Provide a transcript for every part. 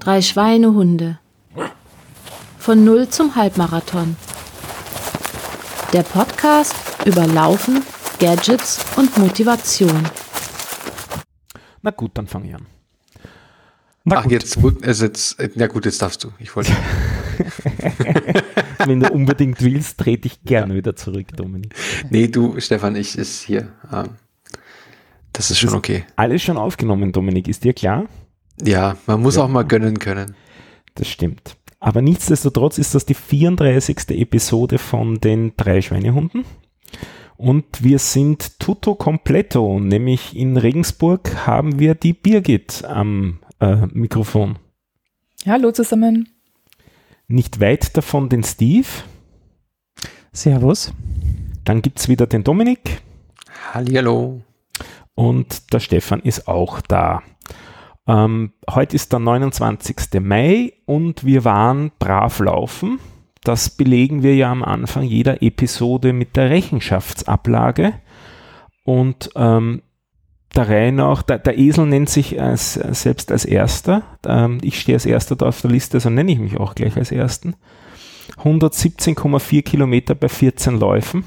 Drei Schweinehunde. Von Null zum Halbmarathon. Der Podcast über Laufen, Gadgets und Motivation. Na gut, dann fange ich an. Na Ach, gut. jetzt, also jetzt, ja gut, jetzt darfst du. Ich wollte. Wenn du unbedingt willst, trete ich gerne wieder zurück, Dominik. Nee, du, Stefan, ich ist hier. Ähm, das ist schon ist okay. Alles schon aufgenommen, Dominik, ist dir klar? Ja, man muss ja. auch mal gönnen können. Das stimmt. Aber nichtsdestotrotz ist das die 34. Episode von den drei Schweinehunden. Und wir sind tutto completo, nämlich in Regensburg haben wir die Birgit am äh, Mikrofon. Hallo zusammen. Nicht weit davon den Steve. Servus. Dann gibt es wieder den Dominik. Hallihallo. Und der Stefan ist auch da. Ähm, heute ist der 29. Mai und wir waren brav laufen. Das belegen wir ja am Anfang jeder Episode mit der Rechenschaftsablage. Und ähm, der Reihe nach, der, der, Esel nennt sich als, selbst als Erster. Ähm, ich stehe als Erster da auf der Liste, also nenne ich mich auch gleich als Ersten. 117,4 Kilometer bei 14 Läufen.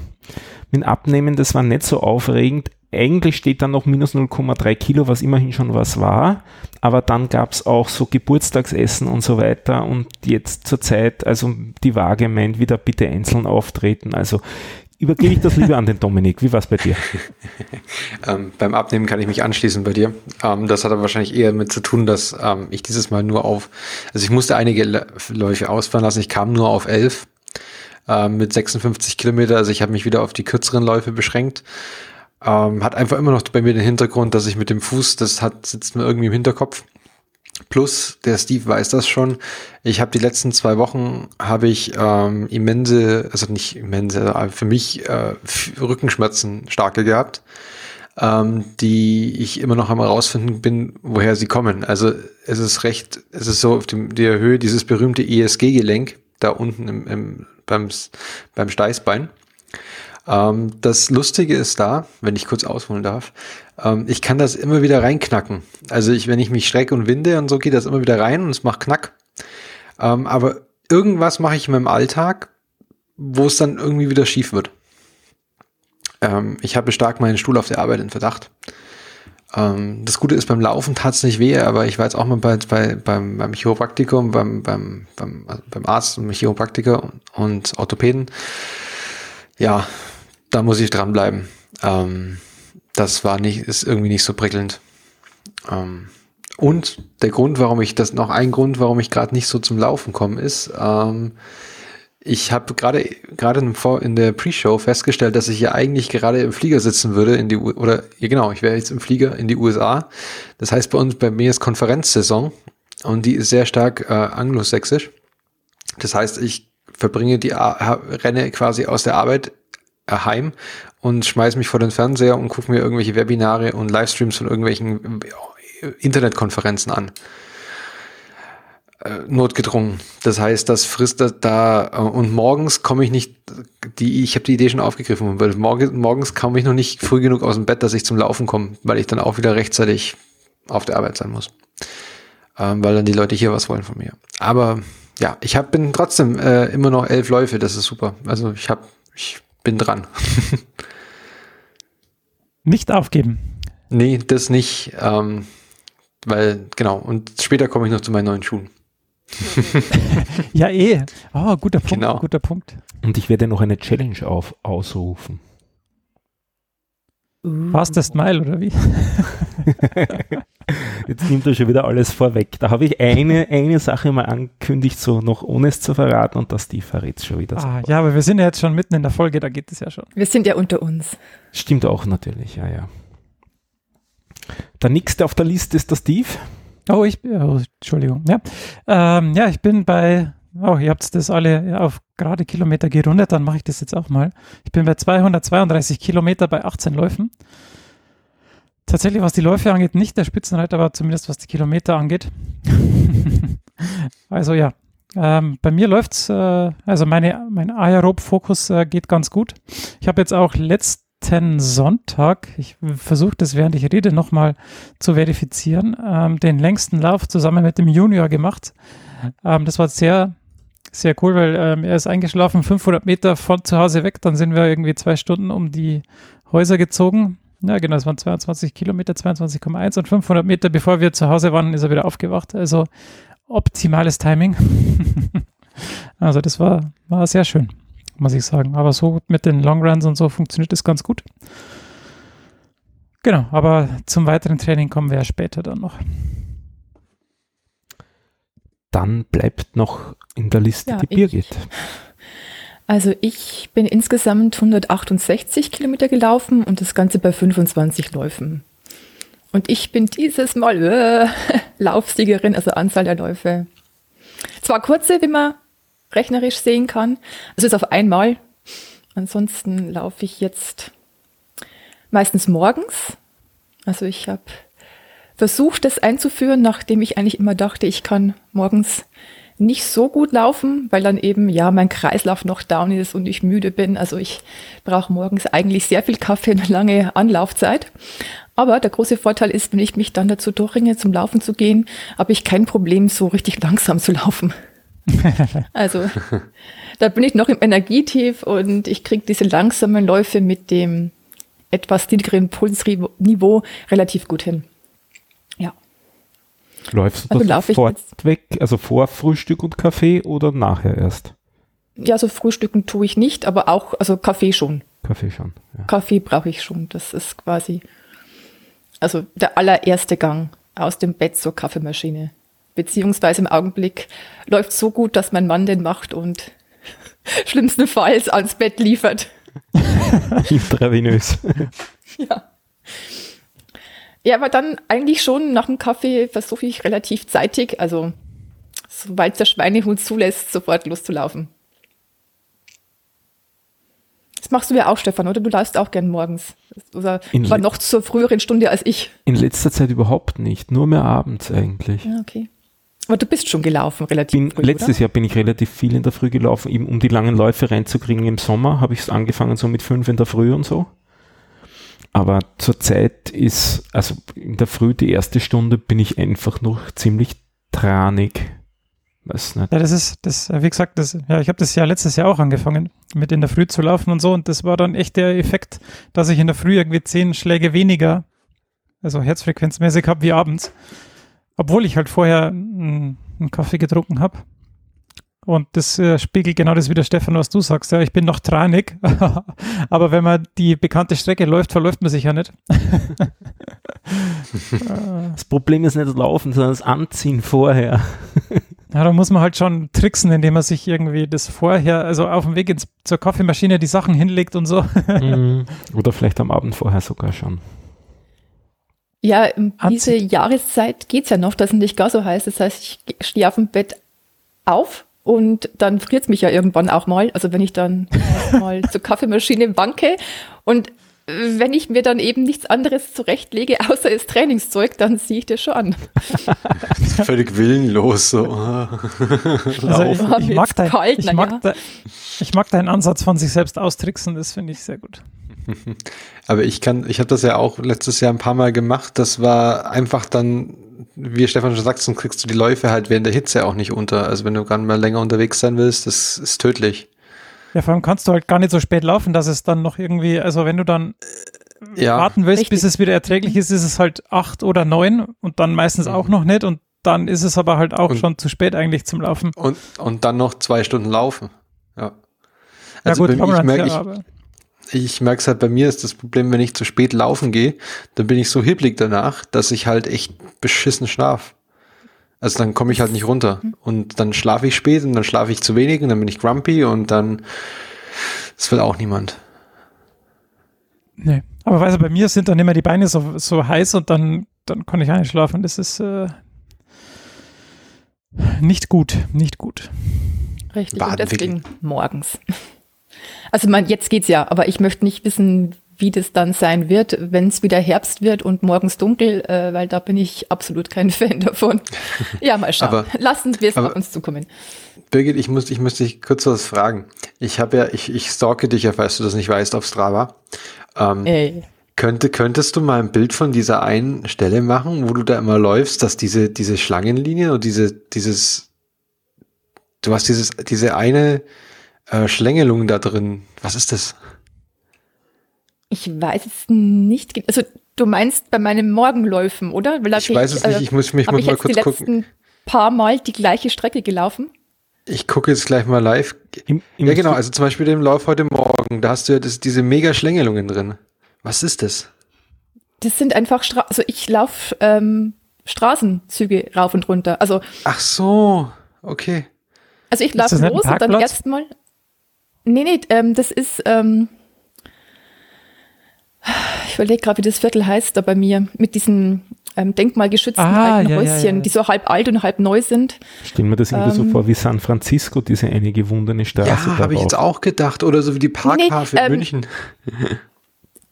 Mit Abnehmen, das war nicht so aufregend eigentlich steht dann noch minus 0,3 Kilo, was immerhin schon was war. Aber dann gab es auch so Geburtstagsessen und so weiter. Und jetzt zur Zeit, also die Waage meint wieder bitte einzeln auftreten. Also übergebe ich das lieber an den Dominik. Wie war es bei dir? ähm, beim Abnehmen kann ich mich anschließen bei dir. Ähm, das hat aber wahrscheinlich eher mit zu tun, dass ähm, ich dieses Mal nur auf, also ich musste einige Läufe ausfahren lassen. Ich kam nur auf 11 äh, mit 56 Kilometer. Also ich habe mich wieder auf die kürzeren Läufe beschränkt. Ähm, hat einfach immer noch bei mir den Hintergrund, dass ich mit dem Fuß, das hat, sitzt mir irgendwie im Hinterkopf. Plus, der Steve weiß das schon. Ich habe die letzten zwei Wochen habe ich ähm, immense, also nicht immense, aber für mich äh, Rückenschmerzen starke gehabt, ähm, die ich immer noch einmal rausfinden bin, woher sie kommen. Also es ist recht, es ist so auf dem, der Höhe dieses berühmte ESG-Gelenk da unten im, im, beim, beim Steißbein. Ähm, das Lustige ist da, wenn ich kurz ausholen darf, ähm, ich kann das immer wieder reinknacken. Also ich, wenn ich mich strecke und winde und so, geht das immer wieder rein und es macht Knack. Ähm, aber irgendwas mache ich in meinem Alltag, wo es dann irgendwie wieder schief wird. Ähm, ich habe stark meinen Stuhl auf der Arbeit in Verdacht. Ähm, das Gute ist, beim Laufen tat es nicht weh, aber ich war jetzt auch mal bei, bei, beim, beim Chiropraktikum, beim, beim, beim, also beim Arzt und Chiropraktiker und, und Orthopäden. Ja, da muss ich dranbleiben. Ähm, das war nicht, ist irgendwie nicht so prickelnd. Ähm, und der Grund, warum ich das noch ein Grund, warum ich gerade nicht so zum Laufen komme, ist, ähm, ich habe gerade gerade in der Pre-Show festgestellt, dass ich ja eigentlich gerade im Flieger sitzen würde in die U oder ja genau, ich wäre jetzt im Flieger in die USA. Das heißt bei uns bei mir ist Konferenzsaison und die ist sehr stark äh, anglosächsisch. Das heißt, ich verbringe die renne quasi aus der Arbeit heim und schmeiß mich vor den Fernseher und gucke mir irgendwelche Webinare und Livestreams von irgendwelchen äh, Internetkonferenzen an. Äh, notgedrungen. Das heißt, das frisst das da äh, und morgens komme ich nicht, die, ich habe die Idee schon aufgegriffen, weil morgens, morgens komme ich noch nicht früh genug aus dem Bett, dass ich zum Laufen komme, weil ich dann auch wieder rechtzeitig auf der Arbeit sein muss. Ähm, weil dann die Leute hier was wollen von mir. Aber ja, ich hab, bin trotzdem äh, immer noch elf Läufe, das ist super. Also ich habe, ich bin dran. nicht aufgeben. Nee, das nicht. Ähm, weil, genau, und später komme ich noch zu meinen neuen Schuhen. ja, eh. Oh, guter Punkt, genau. guter Punkt. Und ich werde noch eine Challenge auf, ausrufen. Fastest Mile, oder wie? Jetzt nimmt er schon wieder alles vorweg. Da habe ich eine, eine Sache mal angekündigt, so noch ohne es zu verraten und das die verrät schon wieder. Ah, ja, aber wir sind ja jetzt schon mitten in der Folge, da geht es ja schon. Wir sind ja unter uns. Stimmt auch natürlich, ja, ja. Der nächste auf der Liste ist der Steve. Oh, ich bin, oh, Entschuldigung. Ja. Ähm, ja, ich bin bei, oh, ihr habt das alle auf gerade Kilometer gerundet, dann mache ich das jetzt auch mal. Ich bin bei 232 Kilometer bei 18 Läufen. Tatsächlich, was die Läufe angeht, nicht der Spitzenreiter, aber zumindest was die Kilometer angeht. also ja, ähm, bei mir läuft's, äh, also meine, mein Aerob-Fokus äh, geht ganz gut. Ich habe jetzt auch letzt, Sonntag, ich versuche das während ich rede nochmal zu verifizieren, ähm, den längsten Lauf zusammen mit dem Junior gemacht. Ähm, das war sehr, sehr cool, weil ähm, er ist eingeschlafen, 500 Meter von zu Hause weg. Dann sind wir irgendwie zwei Stunden um die Häuser gezogen. Ja, genau, es waren 22 Kilometer, 22,1 und 500 Meter bevor wir zu Hause waren, ist er wieder aufgewacht. Also optimales Timing. also das war, war sehr schön muss ich sagen. Aber so mit den Longruns und so funktioniert das ganz gut. Genau, aber zum weiteren Training kommen wir ja später dann noch. Dann bleibt noch in der Liste Ja, die ich- Birgit. Also ich bin insgesamt 168 Kilometer gelaufen und das Ganze bei 25 Läufen. Und ich bin dieses Mal äh, Laufsiegerin, also Anzahl der Läufe. Zwar kurze, wie man rechnerisch sehen kann, also ist auf einmal. Ansonsten laufe ich jetzt meistens morgens. Also ich habe versucht, das einzuführen, nachdem ich eigentlich immer dachte, ich kann morgens nicht so gut laufen, weil dann eben ja mein Kreislauf noch down ist und ich müde bin. Also ich brauche morgens eigentlich sehr viel Kaffee und eine lange Anlaufzeit. Aber der große Vorteil ist, wenn ich mich dann dazu durchringe, zum Laufen zu gehen, habe ich kein Problem, so richtig langsam zu laufen. also da bin ich noch im Energietief und ich kriege diese langsamen Läufe mit dem etwas niedrigeren Pulsniveau relativ gut hin. Läufst du Also das sofort weg, also vor Frühstück und Kaffee oder nachher erst? Ja, so Frühstücken tue ich nicht, aber auch, also Kaffee schon. Kaffee schon. Ja. Kaffee brauche ich schon. Das ist quasi, also der allererste Gang aus dem Bett zur Kaffeemaschine. Beziehungsweise im Augenblick läuft so gut, dass mein Mann den macht und schlimmstenfalls ans Bett liefert. Intravenös. Ja. Ja, aber dann eigentlich schon nach dem Kaffee versuche ich relativ zeitig, also sobald der Schweinehund zulässt, sofort loszulaufen. Das machst du ja auch, Stefan, oder? Du läufst auch gern morgens. Oder In war noch zur früheren Stunde als ich. In letzter Zeit überhaupt nicht, nur mehr abends eigentlich. Ja, okay. Aber du bist schon gelaufen, relativ Bin, früh, letztes oder? Jahr bin ich relativ viel in der Früh gelaufen, eben um die langen Läufe reinzukriegen im Sommer, habe ich es angefangen so mit fünf in der Früh und so. Aber zurzeit ist, also in der Früh die erste Stunde bin ich einfach noch ziemlich tranig. Weiß nicht. Ja, das ist, das, äh, wie gesagt, das, ja, ich habe das ja letztes Jahr auch angefangen, mit in der Früh zu laufen und so. Und das war dann echt der Effekt, dass ich in der Früh irgendwie zehn Schläge weniger, also herzfrequenzmäßig habe wie abends. Obwohl ich halt vorher einen Kaffee getrunken habe. Und das äh, spiegelt genau das wieder, Stefan, was du sagst. Ja, ich bin noch tranig, aber wenn man die bekannte Strecke läuft, verläuft man sich ja nicht. Das Problem ist nicht das Laufen, sondern das Anziehen vorher. Ja, da muss man halt schon tricksen, indem man sich irgendwie das vorher, also auf dem Weg ins, zur Kaffeemaschine die Sachen hinlegt und so. Mhm. Oder vielleicht am Abend vorher sogar schon. Ja, um diese. Jahreszeit geht's ja noch, dass es nicht gar so heiß. Das heißt, ich stehe auf dem Bett auf und dann friert's mich ja irgendwann auch mal. Also wenn ich dann mal zur Kaffeemaschine wanke und wenn ich mir dann eben nichts anderes zurechtlege, außer das Trainingszeug, dann ziehe ich das schon an. Völlig willenlos. So. Also ich, ich, mag dein, kalt, ich, mag ja. de, ich mag deinen Ansatz von sich selbst austricksen, das finde ich sehr gut. Aber ich kann, ich habe das ja auch letztes Jahr ein paar Mal gemacht. Das war einfach dann, wie Stefan schon sagt, sonst kriegst du die Läufe halt während der Hitze auch nicht unter. Also wenn du gerade mal länger unterwegs sein willst, das ist tödlich. Ja, vor allem kannst du halt gar nicht so spät laufen, dass es dann noch irgendwie, also wenn du dann Ja, warten willst, Richtig. bis es wieder erträglich ist, ist es halt acht oder neun und dann meistens auch noch nicht und dann ist es aber halt auch Und- schon zu spät eigentlich zum Laufen. und, und dann noch zwei Stunden laufen. Ja. Ja Also gut, bei mir- ich merke, ja, ich, Ich merke es halt bei mir ist das Problem, wenn ich zu spät laufen gehe, dann bin ich so hibblig danach, dass ich halt echt beschissen schlaf. Also dann komme ich halt nicht runter. Und dann schlafe ich spät und dann schlafe ich zu wenig und dann bin ich grumpy und dann das will auch niemand. Nee. Aber weißt du, bei mir sind dann immer die Beine so, so heiß und dann, dann kann ich einschlafen. Das ist äh, nicht gut, nicht gut. Richtig. Baden und deswegen morgens. Also man, jetzt geht's ja, aber ich möchte nicht wissen, wie das dann sein wird, wenn es wieder Herbst wird und morgens dunkel, äh, weil da bin ich absolut kein Fan davon. Ja, mal schauen. Aber- Lassen wir es auf uns zukommen. Birgit, ich muss, ich muss dich kurz was fragen. Ich habe ja, ich, ich stalke dich ja, falls du das nicht weißt, auf Strava. Ähm, Ey. könnte, könntest du mal ein Bild von dieser einen Stelle machen, wo du da immer läufst, dass diese, diese Schlangenlinien und diese, dieses, du hast dieses, diese eine äh, Schlängelung da drin. Was ist das? Ich weiß es nicht. Also du meinst bei meinen Morgenläufen, oder? Weil Ich weiß es nicht, ich muss, ich hab muss ich mal jetzt die kurz gucken. letzten paar Mal die gleiche Strecke gelaufen. Ich gucke jetzt gleich mal live. Im, im Ja, genau, also zum Beispiel dem Lauf heute Morgen, da hast du ja das, diese mega Schlängelungen drin. Was ist das? Das sind einfach Stra also ich laufe ähm, Straßenzüge rauf und runter. Also, Ach so, okay. also ich laufe los und dann erstmal. Nee, nee, ähm, das ist, ähm, ich überlege gerade, wie das Viertel heißt da bei mir, mit diesen ähm, denkmalgeschützten Ah, alten ja, ja, Häuschen, ja. die so halb alt und halb neu sind. Stellen wir das irgendwie so Ähm, vor wie San Francisco, diese eine gewundene Straße. Ja, habe ich jetzt auch gedacht. Oder so wie die Parkhafe Nee, in ähm, München.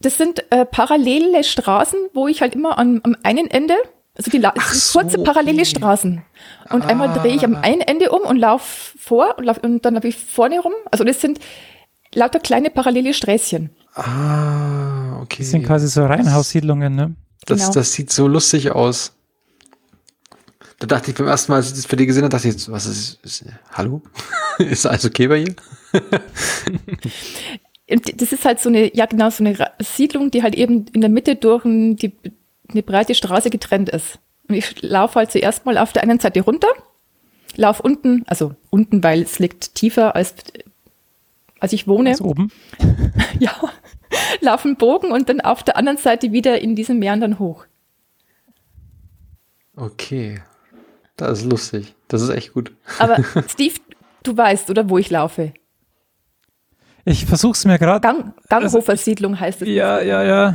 Das sind äh, parallele Straßen, wo ich halt immer an, am einen Ende, also die so, kurze parallele okay. Straßen. Und einmal Ah. drehe ich am einen Ende um und laufe vor und, lauf, und dann laufe ich vorne rum. Also das sind lauter kleine parallele Sträßchen. Ah, okay. Das sind quasi so Reihenhaussiedlungen, ne? Das, Genau. das sieht so lustig aus. Da dachte ich beim ersten Mal, als ich das für die gesehen habe, dachte ich, was ist, ist hallo? ist alles okay bei ihr? Das ist halt so eine, ja genau, so eine Siedlung, die halt eben in der Mitte durch die, eine breite Straße getrennt ist. Und ich laufe halt zuerst mal auf der einen Seite runter, laufe unten, also unten, weil es liegt tiefer als, als ich wohne. Ganz oben. Ja, laufe einen Bogen und dann auf der anderen Seite wieder in diesen Meeren dann hoch. Okay. Das ist lustig. Das ist echt gut. Aber Steve, du weißt, oder wo ich laufe? Ich versuch's mir gerade. Gang, Ganghofer Siedlung heißt es. Ja, ja, ja.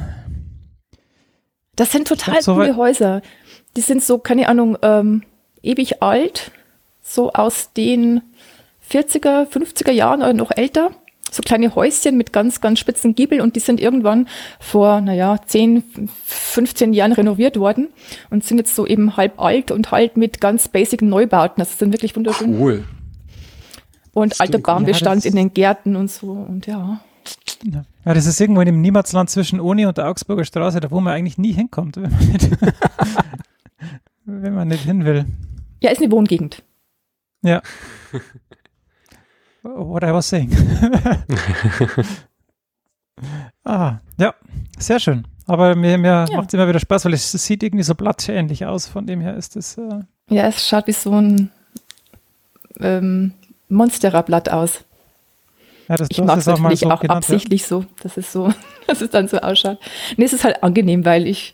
Das sind total so coole Häuser. Die sind so, keine Ahnung, ähm, ewig alt, so aus den 40er, 50er Jahren oder noch älter. So kleine Häuschen mit ganz, ganz spitzen Giebel und die sind irgendwann vor, naja, 10, 15 Jahren renoviert worden und sind jetzt so eben halb alt und halt mit ganz basic Neubauten. Das sind wirklich wunderschön. Cool. Und alter. Baumbestand Ja, in den Gärten und so und ja. Ja, das ist irgendwo in dem Niemandsland zwischen Uni und der Augsburger Straße, da wo man eigentlich nie hinkommt, wenn man nicht, wenn man nicht hin will. Ja, ist eine Wohngegend. Ja. What I was saying. ah, ja, sehr schön. Aber mir, mir Ja. macht es immer wieder Spaß, weil es sieht irgendwie so blattschähnlich aus. Von dem her ist es. Äh, Ja, es schaut wie so ein ähm, Monstererblatt aus. Ja, das, Ich mag es es auch mal natürlich so auch genannt, ja? absichtlich so, dass es so, dass es dann so ausschaut. Nee, es ist halt angenehm, weil ich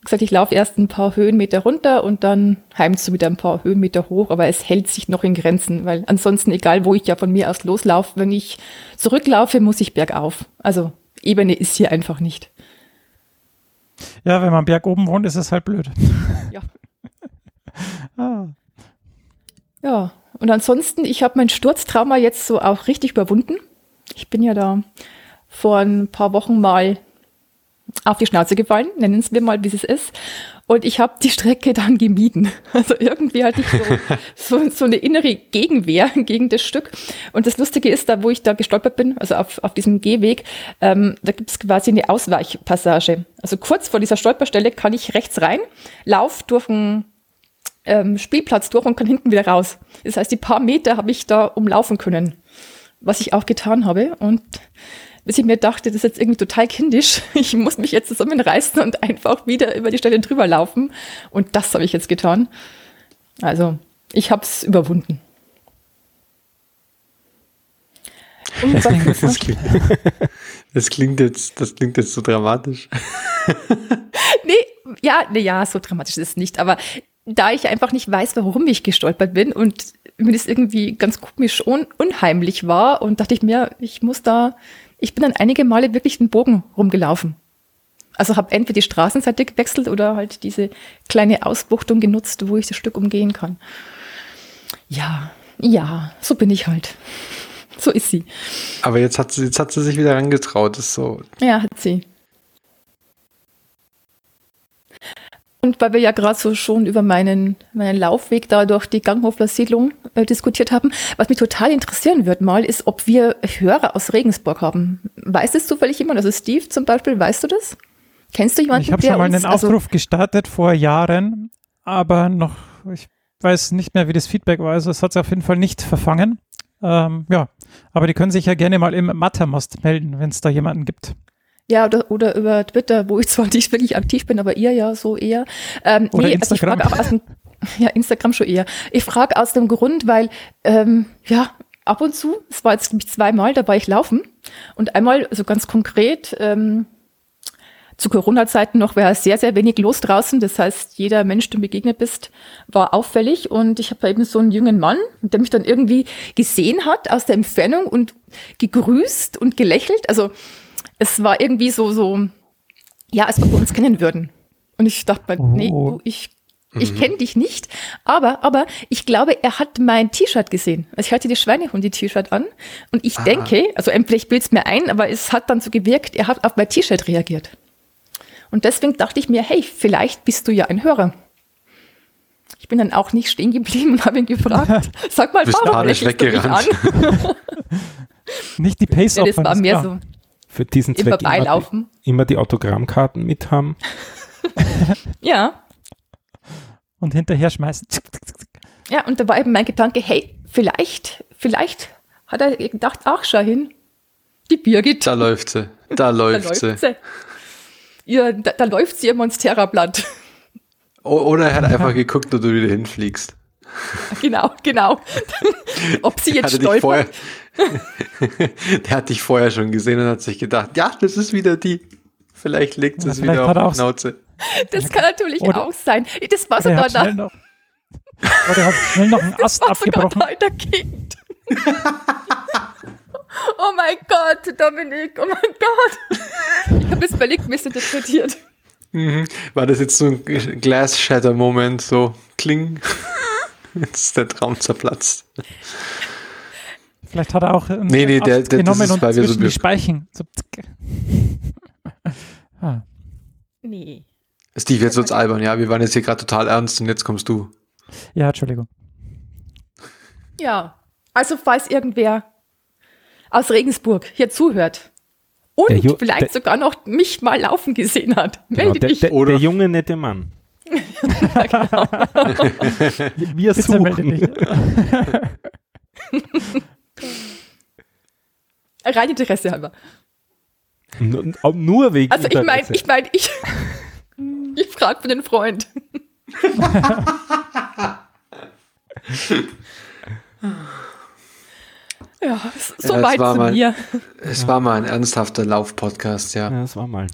wie gesagt, ich laufe erst ein paar Höhenmeter runter und dann heimst du wieder ein paar Höhenmeter hoch, aber es hält sich noch in Grenzen, weil ansonsten, egal wo ich ja von mir aus loslaufe, wenn ich zurücklaufe, muss ich bergauf. Also Ebene ist hier einfach nicht. Ja, wenn man berg oben wohnt, ist es halt blöd. Ja. ah, Ja, und ansonsten, ich habe mein Sturztrauma jetzt so auch richtig überwunden. Ich bin ja da vor ein paar Wochen mal auf die Schnauze gefallen, nennen es wir mal, wie es ist. Und ich habe die Strecke dann gemieden. Also irgendwie hatte ich so, so, so eine innere Gegenwehr gegen das Stück. Und das Lustige ist, da wo ich da gestolpert bin, also auf, auf diesem Gehweg, ähm, da gibt es quasi eine Ausweichpassage. Also kurz vor dieser Stolperstelle kann ich rechts rein, lauf durch ein ähm, Spielplatz durch und kann hinten wieder raus. Das heißt, die paar Meter habe ich da umlaufen können, was ich auch getan habe. Und bis ich mir dachte, das ist jetzt irgendwie total kindisch. Ich muss mich jetzt zusammenreißen und einfach wieder über die Stelle drüber laufen. Und das habe ich jetzt getan. Also, ich habe es überwunden. Gibt's noch? Das klingt, das klingt jetzt, das klingt jetzt so dramatisch. Nee, ja, nee, ja, so dramatisch ist es nicht. Aber da ich einfach nicht weiß, warum ich gestolpert bin und mir das irgendwie ganz komisch un unheimlich war und dachte ich mir, ich muss da, ich bin dann einige Male wirklich den Bogen rumgelaufen. Also habe entweder die Straßenseite gewechselt oder halt diese kleine Ausbuchtung genutzt, wo ich das Stück umgehen kann. Ja, ja, so bin ich halt. So ist sie. Aber jetzt hat sie, jetzt hat sie sich wieder rangetraut. Das ist so. Ja, hat sie. Und weil wir ja gerade so schon über meinen, meinen Laufweg da durch die Ganghofler Siedlung äh, diskutiert haben, was mich total interessieren wird mal, ist, ob wir Hörer aus Regensburg haben. Weiß es zufällig jemand? Also Steve zum Beispiel, weißt du das? Kennst du jemanden? Ich habe schon mal einen also Aufruf gestartet vor Jahren, aber noch, ich weiß nicht mehr, wie das Feedback war. Also es hat sich auf jeden Fall nicht verfangen. Ähm, ja, aber die können sich ja gerne mal im Mattermost melden, wenn es da jemanden gibt. Ja, oder, oder über Twitter, wo ich zwar nicht wirklich aktiv bin, aber ihr ja so eher. Ähm, oder nee, Instagram. Also ich auch aus dem, ja, Instagram schon eher. Ich frage aus dem Grund, weil, ähm, ja, ab und zu, es war jetzt zweimal, da war ich laufen und einmal, also ganz konkret, ähm, zu Corona-Zeiten noch war sehr, sehr wenig los draußen. Das heißt, jeder Mensch, dem begegnet bist, war auffällig. Und ich habe eben so einen jungen Mann, der mich dann irgendwie gesehen hat aus der Entfernung und gegrüßt und gelächelt. Also es war irgendwie so, so, ja, als ob wir uns kennen würden. Und ich dachte mir, oh. nee, du, ich ich mhm. kenne dich nicht, aber, aber ich glaube, er hat mein T-Shirt gesehen. Also ich hatte die Schweinehunde-T-Shirt an und ich ah. denke, also vielleicht bildet es mir ein, aber es hat dann so gewirkt, er hat auf mein T-Shirt reagiert. Und deswegen dachte ich mir, hey, vielleicht bist du ja ein Hörer. Ich bin dann auch nicht stehen geblieben und habe ihn gefragt, sag mal, warum lächelst du mich an? nicht die pace ja, Das war mehr so. Für diesen Zweck immer die, immer die Autogrammkarten mit haben. ja. Und hinterher schmeißen. Ja, und da war eben mein Gedanke, hey, vielleicht, vielleicht hat er gedacht, ach, schau hin, die Birgit. Da läuft sie, da läuft, da läuft sie. sie ihr, da, da läuft sie ihr Monstera-Blatt. Oder er hat einfach geguckt, ob du wieder hinfliegst. Genau, genau. Ob sie jetzt stolpert. Vorher, der hat dich vorher schon gesehen und hat sich gedacht, ja, das ist wieder die. Vielleicht legt sie es wieder auf die Schnauze. Das kann natürlich oder, auch sein. Das war sogar da. Noch, oder hat schnell noch einen Ast abgebrochen. Da der Gegend. Oh mein Gott, Dominik, oh mein Gott. Ich habe es völlig missinterpretiert. Mhm. War das jetzt so ein Glass-Shatter-Moment, so kling? Jetzt ist der Traum zerplatzt. Vielleicht hat er auch nee, nee, der, der, genommen das ist, und zwischen so die Speichen. So, ah. Nee. Steve, jetzt wird's albern, ja. Wir waren jetzt hier gerade total ernst und jetzt kommst du. Ja, Entschuldigung. Ja, also falls irgendwer aus Regensburg hier zuhört und vielleicht der, sogar noch mich mal laufen gesehen hat, genau, melde dich. Der, der, der, junge, nette Mann. ja, genau. Wir Bitte suchen. Rein Interesse halber. Nur, nur wegen Also ich meine, ich meine, ich, ich frage für den Freund. Ja, so ja, weit zu mal, mir. Es ja. war mal ein ernsthafter Lauf-Podcast, ja. Ja, es war mal.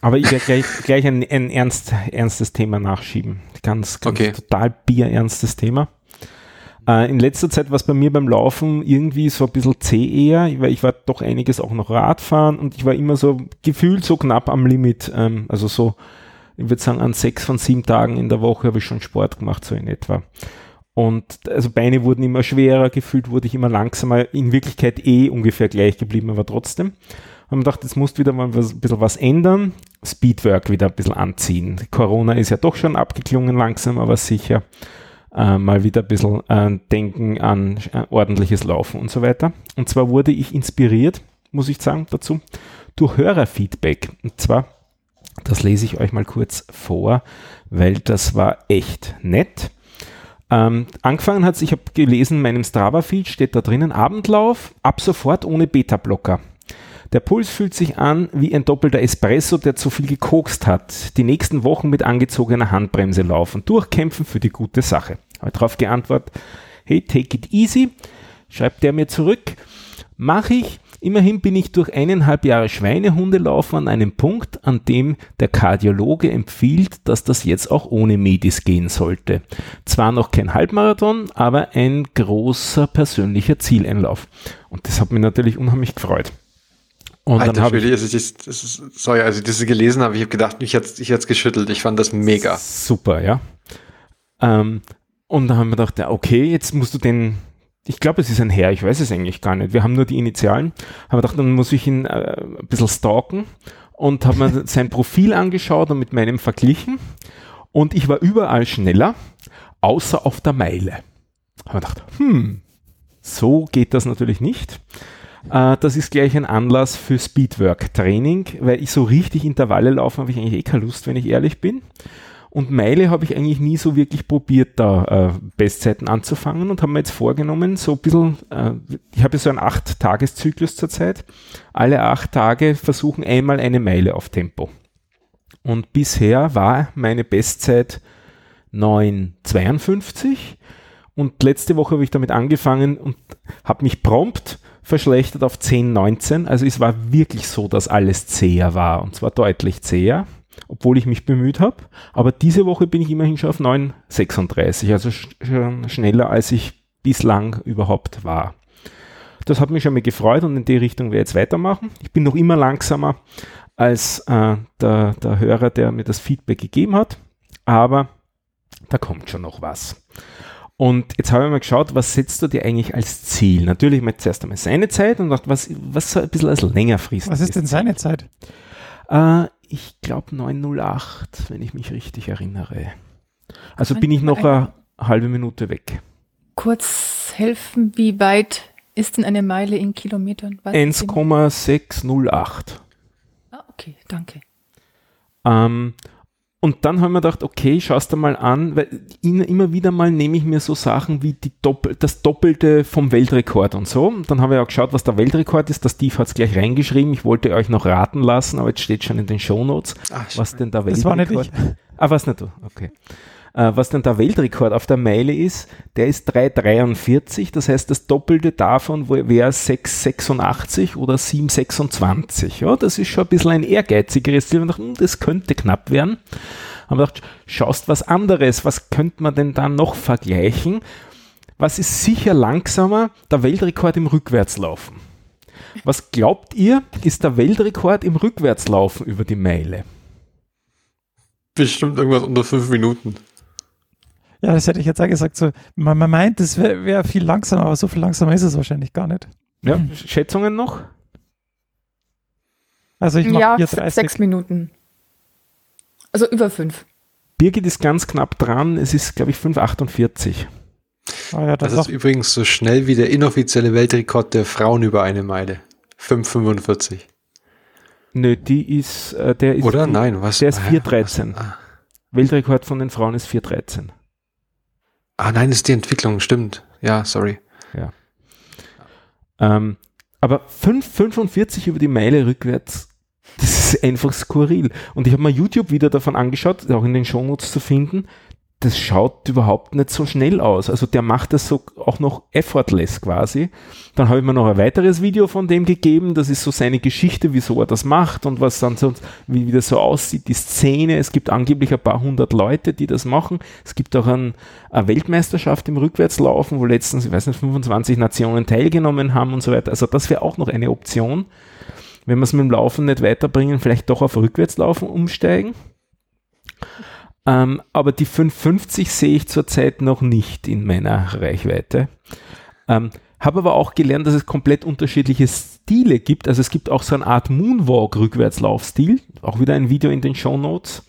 Aber ich werde gleich, gleich ein, ein ernst, ernstes Thema nachschieben. Ganz, ganz okay. total bierernstes Thema. Äh, in letzter Zeit war es bei mir beim Laufen irgendwie so ein bisschen zäh eher, weil ich war doch einiges auch noch Radfahren und ich war immer so gefühlt so knapp am Limit. Ähm, also so, ich würde sagen, an sechs von sieben Tagen in der Woche habe ich schon Sport gemacht, so in etwa. Und also Beine wurden immer schwerer, gefühlt wurde ich immer langsamer, in Wirklichkeit eh ungefähr gleich geblieben, aber trotzdem. Haben wir gedacht, jetzt musst wieder mal was, ein bisschen was ändern, Speedwork wieder ein bisschen anziehen. Corona ist ja doch schon abgeklungen, langsam, aber sicher. Äh, mal wieder ein bisschen äh, denken an äh, ordentliches Laufen und so weiter. Und zwar wurde ich inspiriert, muss ich sagen, dazu, durch Hörerfeedback. Und zwar, das lese ich euch mal kurz vor, weil das war echt nett. Ähm, angefangen hat, ich habe gelesen, in meinem Strava-Feed steht da drinnen Abendlauf, ab sofort ohne Beta-Blocker. Der Puls fühlt sich an wie ein doppelter Espresso, der zu viel gekokst hat. Die nächsten Wochen mit angezogener Handbremse laufen, durchkämpfen für die gute Sache. Habe darauf geantwortet, hey, take it easy. Schreibt der mir zurück, mache ich, Immerhin bin ich durch eineinhalb Jahre Schweinehundelaufen an einem Punkt, an dem der Kardiologe empfiehlt, dass das jetzt auch ohne Medis gehen sollte. Zwar noch kein Halbmarathon, aber ein großer persönlicher Zieleinlauf. Und das hat mich natürlich unheimlich gefreut. Und Alter, dann habe ich, also das, sorry, als ich das gelesen habe, ich habe gedacht, ich hätte ich es geschüttelt. Ich fand das mega. Super, ja. Ähm, und dann haben wir gedacht, ja, okay, jetzt musst du den ich glaube, es ist ein Herr, ich weiß es eigentlich gar nicht. Wir haben nur die Initialen. Aber gedacht, dann muss ich ihn äh, ein bisschen stalken und habe mir sein Profil angeschaut und mit meinem verglichen. Und ich war überall schneller, außer auf der Meile. Habe gedacht, hm, so geht das natürlich nicht. Äh, das ist gleich ein Anlass für Speedwork-Training, weil ich so richtig Intervalle laufen habe ich eigentlich eh keine Lust, wenn ich ehrlich bin. Und Meile habe ich eigentlich nie so wirklich probiert, da äh, Bestzeiten anzufangen und habe mir jetzt vorgenommen, so ein bisschen, äh, ich habe so einen acht-Tages-Zyklus zurzeit, alle acht Tage versuchen einmal eine Meile auf Tempo. Und bisher war meine Bestzeit 9,52 und letzte Woche habe ich damit angefangen und habe mich prompt verschlechtert auf 10,19. Also es war wirklich so, dass alles zäher war und zwar deutlich zäher obwohl ich mich bemüht habe. Aber diese Woche bin ich immerhin schon auf 9,36, also schon schneller als ich bislang überhaupt war. Das hat mich schon mal gefreut und in die Richtung werde ich jetzt weitermachen. Ich bin noch immer langsamer als äh, der, der Hörer, der mir das Feedback gegeben hat, aber da kommt schon noch was. Und jetzt habe ich mal geschaut, was setzt du dir eigentlich als Ziel? Natürlich mal zuerst einmal seine Zeit und dachte, was, was so ein bisschen als längerfristig Was ist denn seine Zeit? Äh, ich glaube 908, wenn ich mich richtig erinnere. Also bin ich noch eine halbe Minute weg. Kurz helfen, wie weit ist denn eine Meile in Kilometern? 1,608. Ah, okay, danke. Ähm, und dann haben wir gedacht, okay, schaust du mal an, weil immer wieder mal nehme ich mir so Sachen wie Doppel das Doppelte vom Weltrekord und so. Und dann haben wir auch geschaut, was der Weltrekord ist. Der Steve hat es gleich reingeschrieben. Ich wollte euch noch raten lassen, aber jetzt steht schon in den Shownotes, was denn der Weltrekord ist. Das war nicht ich. Ah, was nicht du? Okay äh, was denn der Weltrekord auf der Meile ist, der ist 3,43. Das heißt, das Doppelte davon wäre 6,86 oder 7,26. Ja, das ist schon ein bisschen ein ehrgeizigeres Ziel. Dachte, hm, das könnte knapp werden. Aber gedacht, schaust was anderes. Was könnte man denn da noch vergleichen? Was ist sicher langsamer? Der Weltrekord im Rückwärtslaufen. Was glaubt ihr, ist der Weltrekord im Rückwärtslaufen über die Meile? Bestimmt irgendwas unter fünf Minuten. Ja, das hätte ich jetzt auch gesagt. So, man, man meint, es wäre wär viel langsamer, aber so viel langsamer ist es wahrscheinlich gar nicht. Ja, hm. Schätzungen noch? Also ich mache ja, 4,30. sechs Minuten. Also über fünf. Birgit ist ganz knapp dran. Es ist, glaube ich, 5,48. Ah ja, das, das ist übrigens so schnell wie der inoffizielle Weltrekord der Frauen über eine Meile. 5,45. Nö, die ist, äh, der ist. Oder? Nein, was? Der ist 4,13. Ah. Weltrekord von den Frauen ist 4,13. Ah, nein, ist die Entwicklung, stimmt. Ja, sorry. Ja. Ähm, aber 5, 45 über die Meile rückwärts, das ist einfach skurril. Und ich habe mir YouTube wieder davon angeschaut, auch in den Shownotes zu finden das schaut überhaupt nicht so schnell aus. Also der macht das so auch noch effortless quasi. Dann habe ich mir noch ein weiteres Video von dem gegeben. Das ist so seine Geschichte, wieso er das macht und was dann sonst, wie, wie das so aussieht, die Szene. Es gibt angeblich ein paar hundert Leute, die das machen. Es gibt auch ein, eine Weltmeisterschaft im Rückwärtslaufen, wo letztens, ich weiß nicht, 25 Nationen teilgenommen haben und so weiter. Also das wäre auch noch eine Option. Wenn wir es mit dem Laufen nicht weiterbringen, vielleicht doch auf Rückwärtslaufen umsteigen. Ähm, aber die 550 sehe ich zurzeit noch nicht in meiner Reichweite. Ähm, habe aber auch gelernt, dass es komplett unterschiedliche Stile gibt. Also es gibt auch so eine Art Moonwalk-Rückwärtslaufstil. Auch wieder ein Video in den Show Notes.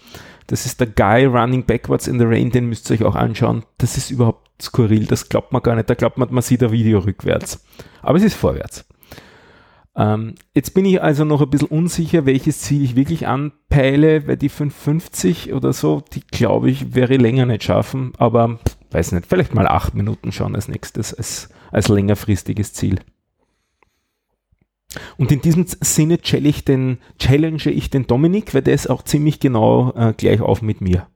Das ist der Guy Running Backwards in the Rain, den müsst ihr euch auch anschauen. Das ist überhaupt skurril, das glaubt man gar nicht. Da glaubt man, man sieht ein Video rückwärts. Aber es ist vorwärts. Ähm, jetzt bin ich also noch ein bisschen unsicher, welches Ziel ich wirklich anpeile, weil die 550 oder so, die glaube ich, wäre länger nicht schaffen, aber weiß nicht, vielleicht mal acht Minuten schon als nächstes, als, als längerfristiges Ziel. Und in diesem Sinne challenge ich den, challenge ich den Dominik, weil der ist auch ziemlich genau äh, gleich auf mit mir.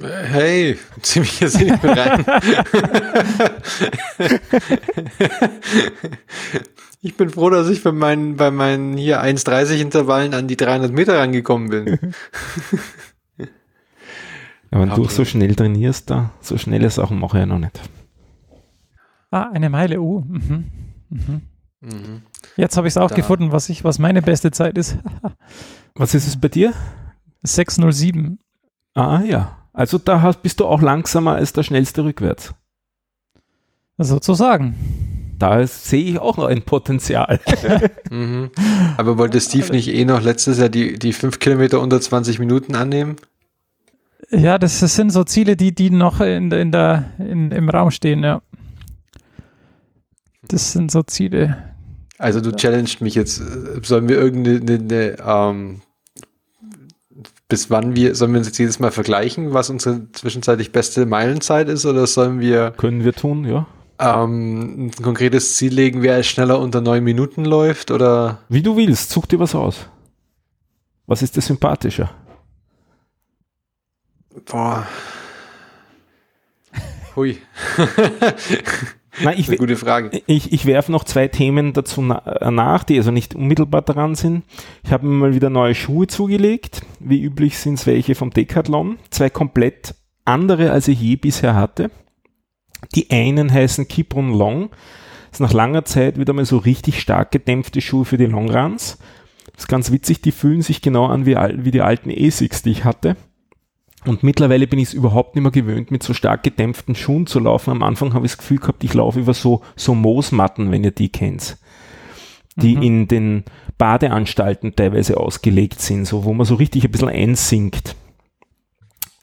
Hey, ziemlich bereit. Ich bin froh, dass ich bei meinen, bei meinen hier 1,30 Intervallen an die 300 Meter rangekommen bin. Ja, wenn du so schnell trainierst, da, so schnelle Sachen mache ich ja noch nicht. Ah, eine Meile, oh. Mhm. Mhm. Mhm. Jetzt habe ich es auch da. gefunden, was ich, was meine beste Zeit ist. was ist es bei dir? 607. Ah ja. Also da bist du auch langsamer als der schnellste rückwärts. Sozusagen. Da sehe ich auch noch ein Potenzial. Mhm. Aber wollte Steve nicht eh noch letztes Jahr die, die fünf Kilometer unter 20 Minuten annehmen? Ja, das, das sind so Ziele, die, die noch in, in der, in, im Raum stehen, ja. Das sind so Ziele. Also du challenged mich jetzt. Sollen wir irgendeine, eine, ähm, bis wann wir, sollen wir uns jetzt jedes Mal vergleichen, was unsere zwischenzeitlich beste Meilenzeit ist, oder sollen wir Können wir tun, ja. Ähm, ein konkretes Ziel legen, wer schneller unter neun Minuten läuft, oder? Wie du willst, such dir was aus. Was ist dir sympathischer? Boah. Hui. Nein, ich, Eine gute Frage. Ich, ich werfe noch zwei Themen dazu na äh, nach, die also nicht unmittelbar daran sind. Ich habe mir mal wieder neue Schuhe zugelegt. Wie üblich sind es welche vom Decathlon. Zwei komplett andere, als ich je bisher hatte. Die einen heißen Kipron Long. Das ist nach langer Zeit wieder mal so richtig stark gedämpfte Schuhe für die Longruns. Das ist ganz witzig, die fühlen sich genau an wie, wie die alten Asics, die ich hatte. Und mittlerweile bin ich es überhaupt nicht mehr gewöhnt, mit so stark gedämpften Schuhen zu laufen. Am Anfang habe ich das Gefühl gehabt, ich laufe über so, so Moosmatten, wenn ihr die kennt, die Mhm. in den Badeanstalten teilweise ausgelegt sind, so wo man so richtig ein bisschen einsinkt.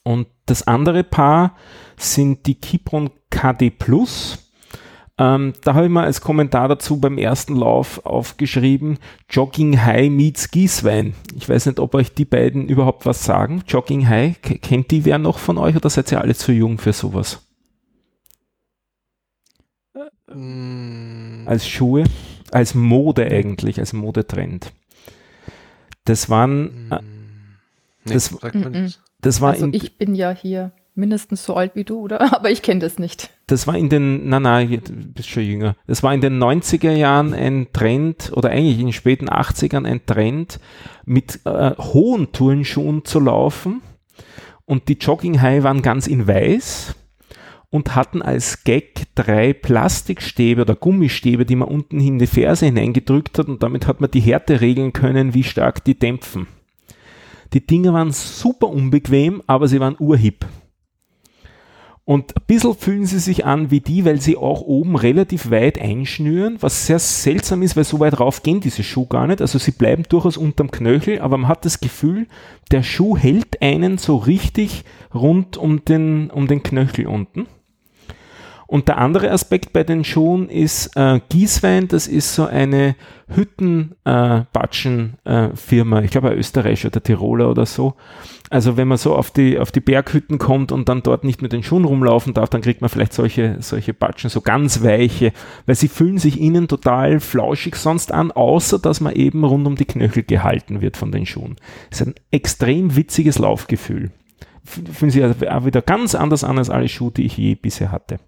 Und das andere Paar sind die Kipron KD Plus. Ähm, da habe ich mal als Kommentar dazu beim ersten Lauf aufgeschrieben, Jogging High meets Gießwein. Ich weiß nicht, ob euch die beiden überhaupt was sagen. Jogging High, kennt die wer noch von euch oder seid ihr alle zu jung für sowas? Mm, Als Schuhe, als Mode eigentlich, als Modetrend. Das waren, äh, nee, das- das war Also in, ich bin ja hier mindestens so alt wie du, oder? Aber ich kenne das nicht. das war in den, na na, du bist schon jünger. Das war in den 90er Jahren ein Trend oder eigentlich in den späten 80ern ein Trend, mit äh, hohen Turnschuhen zu laufen. Und die Jogging High waren ganz in weiß und hatten als Gag drei Plastikstäbe oder Gummistäbe, die man unten in die Ferse hineingedrückt hat und damit hat man die Härte regeln können, wie stark die dämpfen. Die Dinger waren super unbequem, aber sie waren urhip. Und ein bisschen fühlen sie sich an wie die, weil sie auch oben relativ weit einschnüren, was sehr seltsam ist, weil so weit rauf gehen diese Schuhe gar nicht. Also sie bleiben durchaus unterm Knöchel, aber man hat das Gefühl, der Schuh hält einen so richtig rund um den, um den Knöchel unten. Und der andere Aspekt bei den Schuhen ist äh, Gießwein, das ist so eine Hüttenbatschen-Firma, ich glaube ein Österreicher oder Tiroler oder so. Also wenn man so auf die, auf die Berghütten kommt und dann dort nicht mit den Schuhen rumlaufen darf, dann kriegt man vielleicht solche, solche Batschen, so ganz weiche, weil sie fühlen sich innen total flauschig sonst an, außer dass man eben rund um die Knöchel gehalten wird von den Schuhen. Das ist ein extrem witziges Laufgefühl. Fühlen sich also auch wieder ganz anders an als alle Schuhe, die ich je bisher hatte.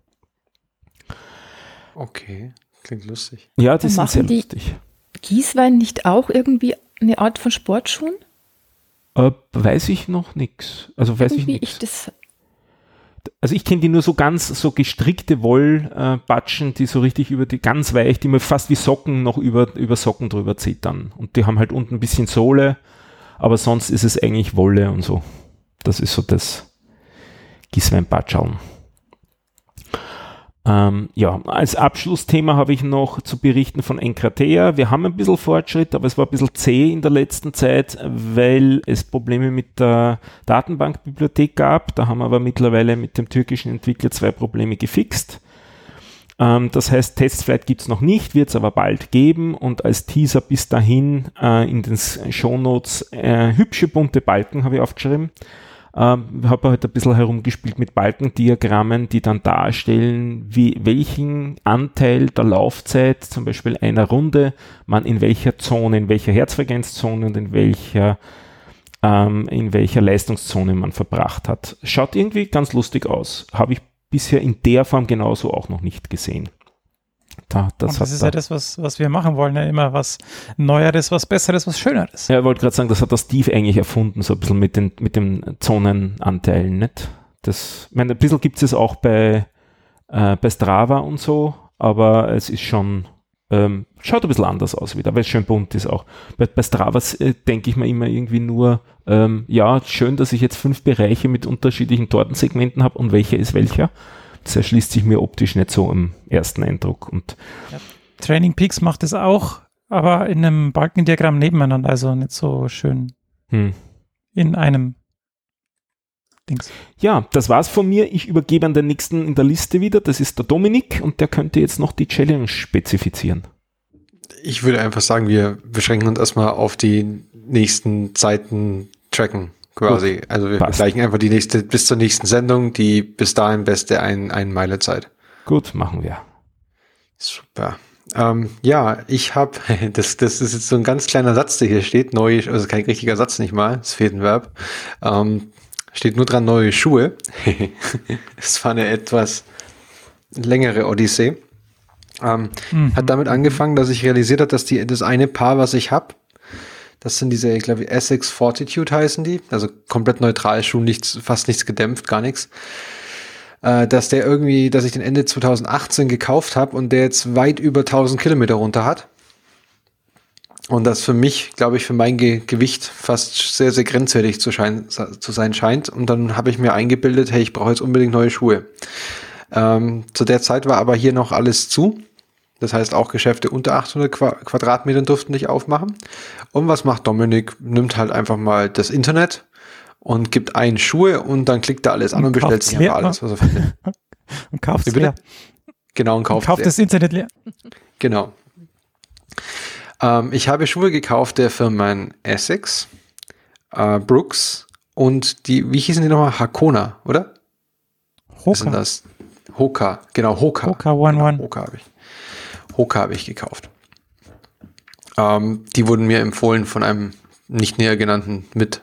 Okay, klingt lustig. Ja, die sind sehr die- lustig. Gießwein nicht auch irgendwie eine Art von Sportschuhen? Äh, weiß ich noch nichts. Also weiß ich Irgendwie nichts. ich das. Also ich kenne die nur so ganz so gestrickte Wollbatschen, die so richtig über die ganz weich, die man fast wie Socken noch über, über Socken drüber zieht dann. Und die haben halt unten ein bisschen Sohle, aber sonst ist es eigentlich Wolle und so. Das ist so das Giswein-Batschaln. Ähm, ja, als Abschlussthema habe ich noch zu berichten von Enkratea. Wir haben ein bisschen Fortschritt, aber es war ein bisschen zäh in der letzten Zeit, weil es Probleme mit der Datenbankbibliothek gab. Da haben wir aber mittlerweile mit dem türkischen Entwickler zwei Probleme gefixt. Ähm, das heißt, Testflight gibt es noch nicht, wird es aber bald geben und als Teaser bis dahin äh, in den Shownotes äh, hübsche bunte Balken habe ich aufgeschrieben. Ähm, habe heute ein bisschen herumgespielt mit Balkendiagrammen, die dann darstellen, wie welchen Anteil der Laufzeit, zum Beispiel einer Runde, man in welcher Zone, in welcher Herzfrequenzzone und in welcher ähm, in welcher Leistungszone man verbracht hat. Schaut irgendwie ganz lustig aus. Habe ich bisher in der Form genauso auch noch nicht gesehen. Da, das das ist da- ja das, was, was wir machen wollen, ja immer was Neueres, was Besseres, was Schöneres. Ja, ich wollte gerade sagen, das hat der Steve eigentlich erfunden, so ein bisschen mit den, mit den Zonenanteilen, nicht? Das, ich meine, ein bisschen gibt es es auch bei, äh, bei Strava und so, aber es ist schon, ähm, schaut ein bisschen anders aus wieder, weil es schön bunt ist auch. Bei, bei Strava äh, denke ich mir immer irgendwie nur, ähm, ja, schön, dass ich jetzt fünf Bereiche mit unterschiedlichen Tortensegmenten habe und welcher ist welcher. Das erschließt sich mir optisch nicht so im ersten Eindruck. Und Training Peaks macht es auch, aber in einem Balkendiagramm nebeneinander, also nicht so schön hm. in einem Dings. Ja, das war's von mir. Ich übergebe an den nächsten in der Liste wieder. Das ist der Dominik und der könnte jetzt noch die Challenge spezifizieren. Ich würde einfach sagen, wir beschränken uns erstmal auf die nächsten Zeiten tracken, quasi. Gut, also wir passt. vergleichen einfach die nächste, bis zur nächsten Sendung, die bis dahin beste ein, ein Meile Zeit. Gut, machen wir. Super. Ähm, ja, ich habe, das, das ist jetzt so ein ganz kleiner Satz, der hier steht, neu, also kein richtiger Satz nicht mal, es fehlt ein Verb. Ähm, steht nur dran neue Schuhe. Es war eine etwas längere Odyssee. Ähm, Mhm. Hat damit angefangen, dass ich realisiert habe, dass die, das eine Paar, was ich habe, das sind diese, ich glaube, Essex Fortitude heißen die, also komplett neutral, Schuh, nichts, fast nichts gedämpft, gar nichts. Äh, dass der irgendwie, dass ich den Ende 2018 gekauft habe und der jetzt weit über 1000 Kilometer runter hat. Und das für mich, glaube ich, für mein Ge Gewicht fast sehr, sehr grenzwertig zu, schein zu sein scheint. Und dann habe ich mir eingebildet, hey, ich brauche jetzt unbedingt neue Schuhe. Ähm, zu der Zeit war aber hier noch alles zu. Das heißt, auch Geschäfte unter 800 Qua Quadratmetern durften nicht aufmachen. Und was macht Dominik? Nimmt halt einfach mal das Internet und gibt ein Schuhe und dann klickt er alles an Und und bestellt sich einfach alles, was er findet. Und kauft es leer. Genau, und Und kauft, kauft leer. das Internet leer. Genau. Ähm, ich habe Schuhe gekauft der Firmen Essex, äh, Brooks und die, wie hießen die nochmal? Hakona, oder? Was sind Hoka. das? Hoka, genau, Hoka. Hoka One Genau, One. Hoka habe ich. Hoka habe ich gekauft. Ähm, die wurden mir empfohlen von einem nicht näher genannten mit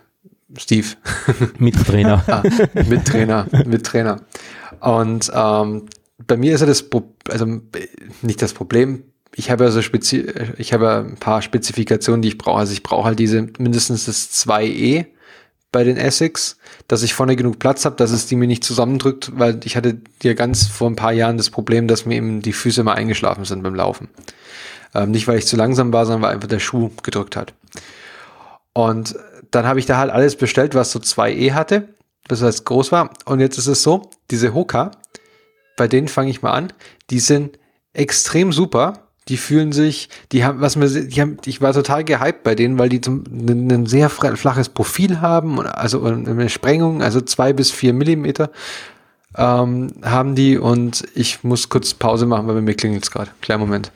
Steve. Mittrainer. Ah, mit Trainer, mit Trainer. Und ähm, bei mir ist ja das, Pro also nicht das Problem. Ich habe ja so spezi ich habe ein paar Spezifikationen, die ich brauche. Also ich brauche halt diese mindestens das 2E bei den Essex, dass ich vorne genug Platz habe, dass es die mir nicht zusammendrückt, weil ich hatte ja ganz vor ein paar Jahren das Problem, dass mir eben die Füße mal eingeschlafen sind beim Laufen. Ähm, nicht, weil ich zu langsam war, sondern weil einfach der Schuh gedrückt hat. Und dann habe ich da halt alles bestellt, was so 2E hatte, das heißt groß war. Und jetzt ist es so, diese Hoka, bei denen fange ich mal an, die sind extrem super. Die fühlen sich, die haben, was mir, die haben, ich war total gehypt bei denen, weil die zum, ein, sehr flaches Profil haben, und also eine Sprengung, also zwei bis vier Millimeter ähm, haben die und ich muss kurz Pause machen, weil bei mir klingelt es gerade. Kleinen Moment.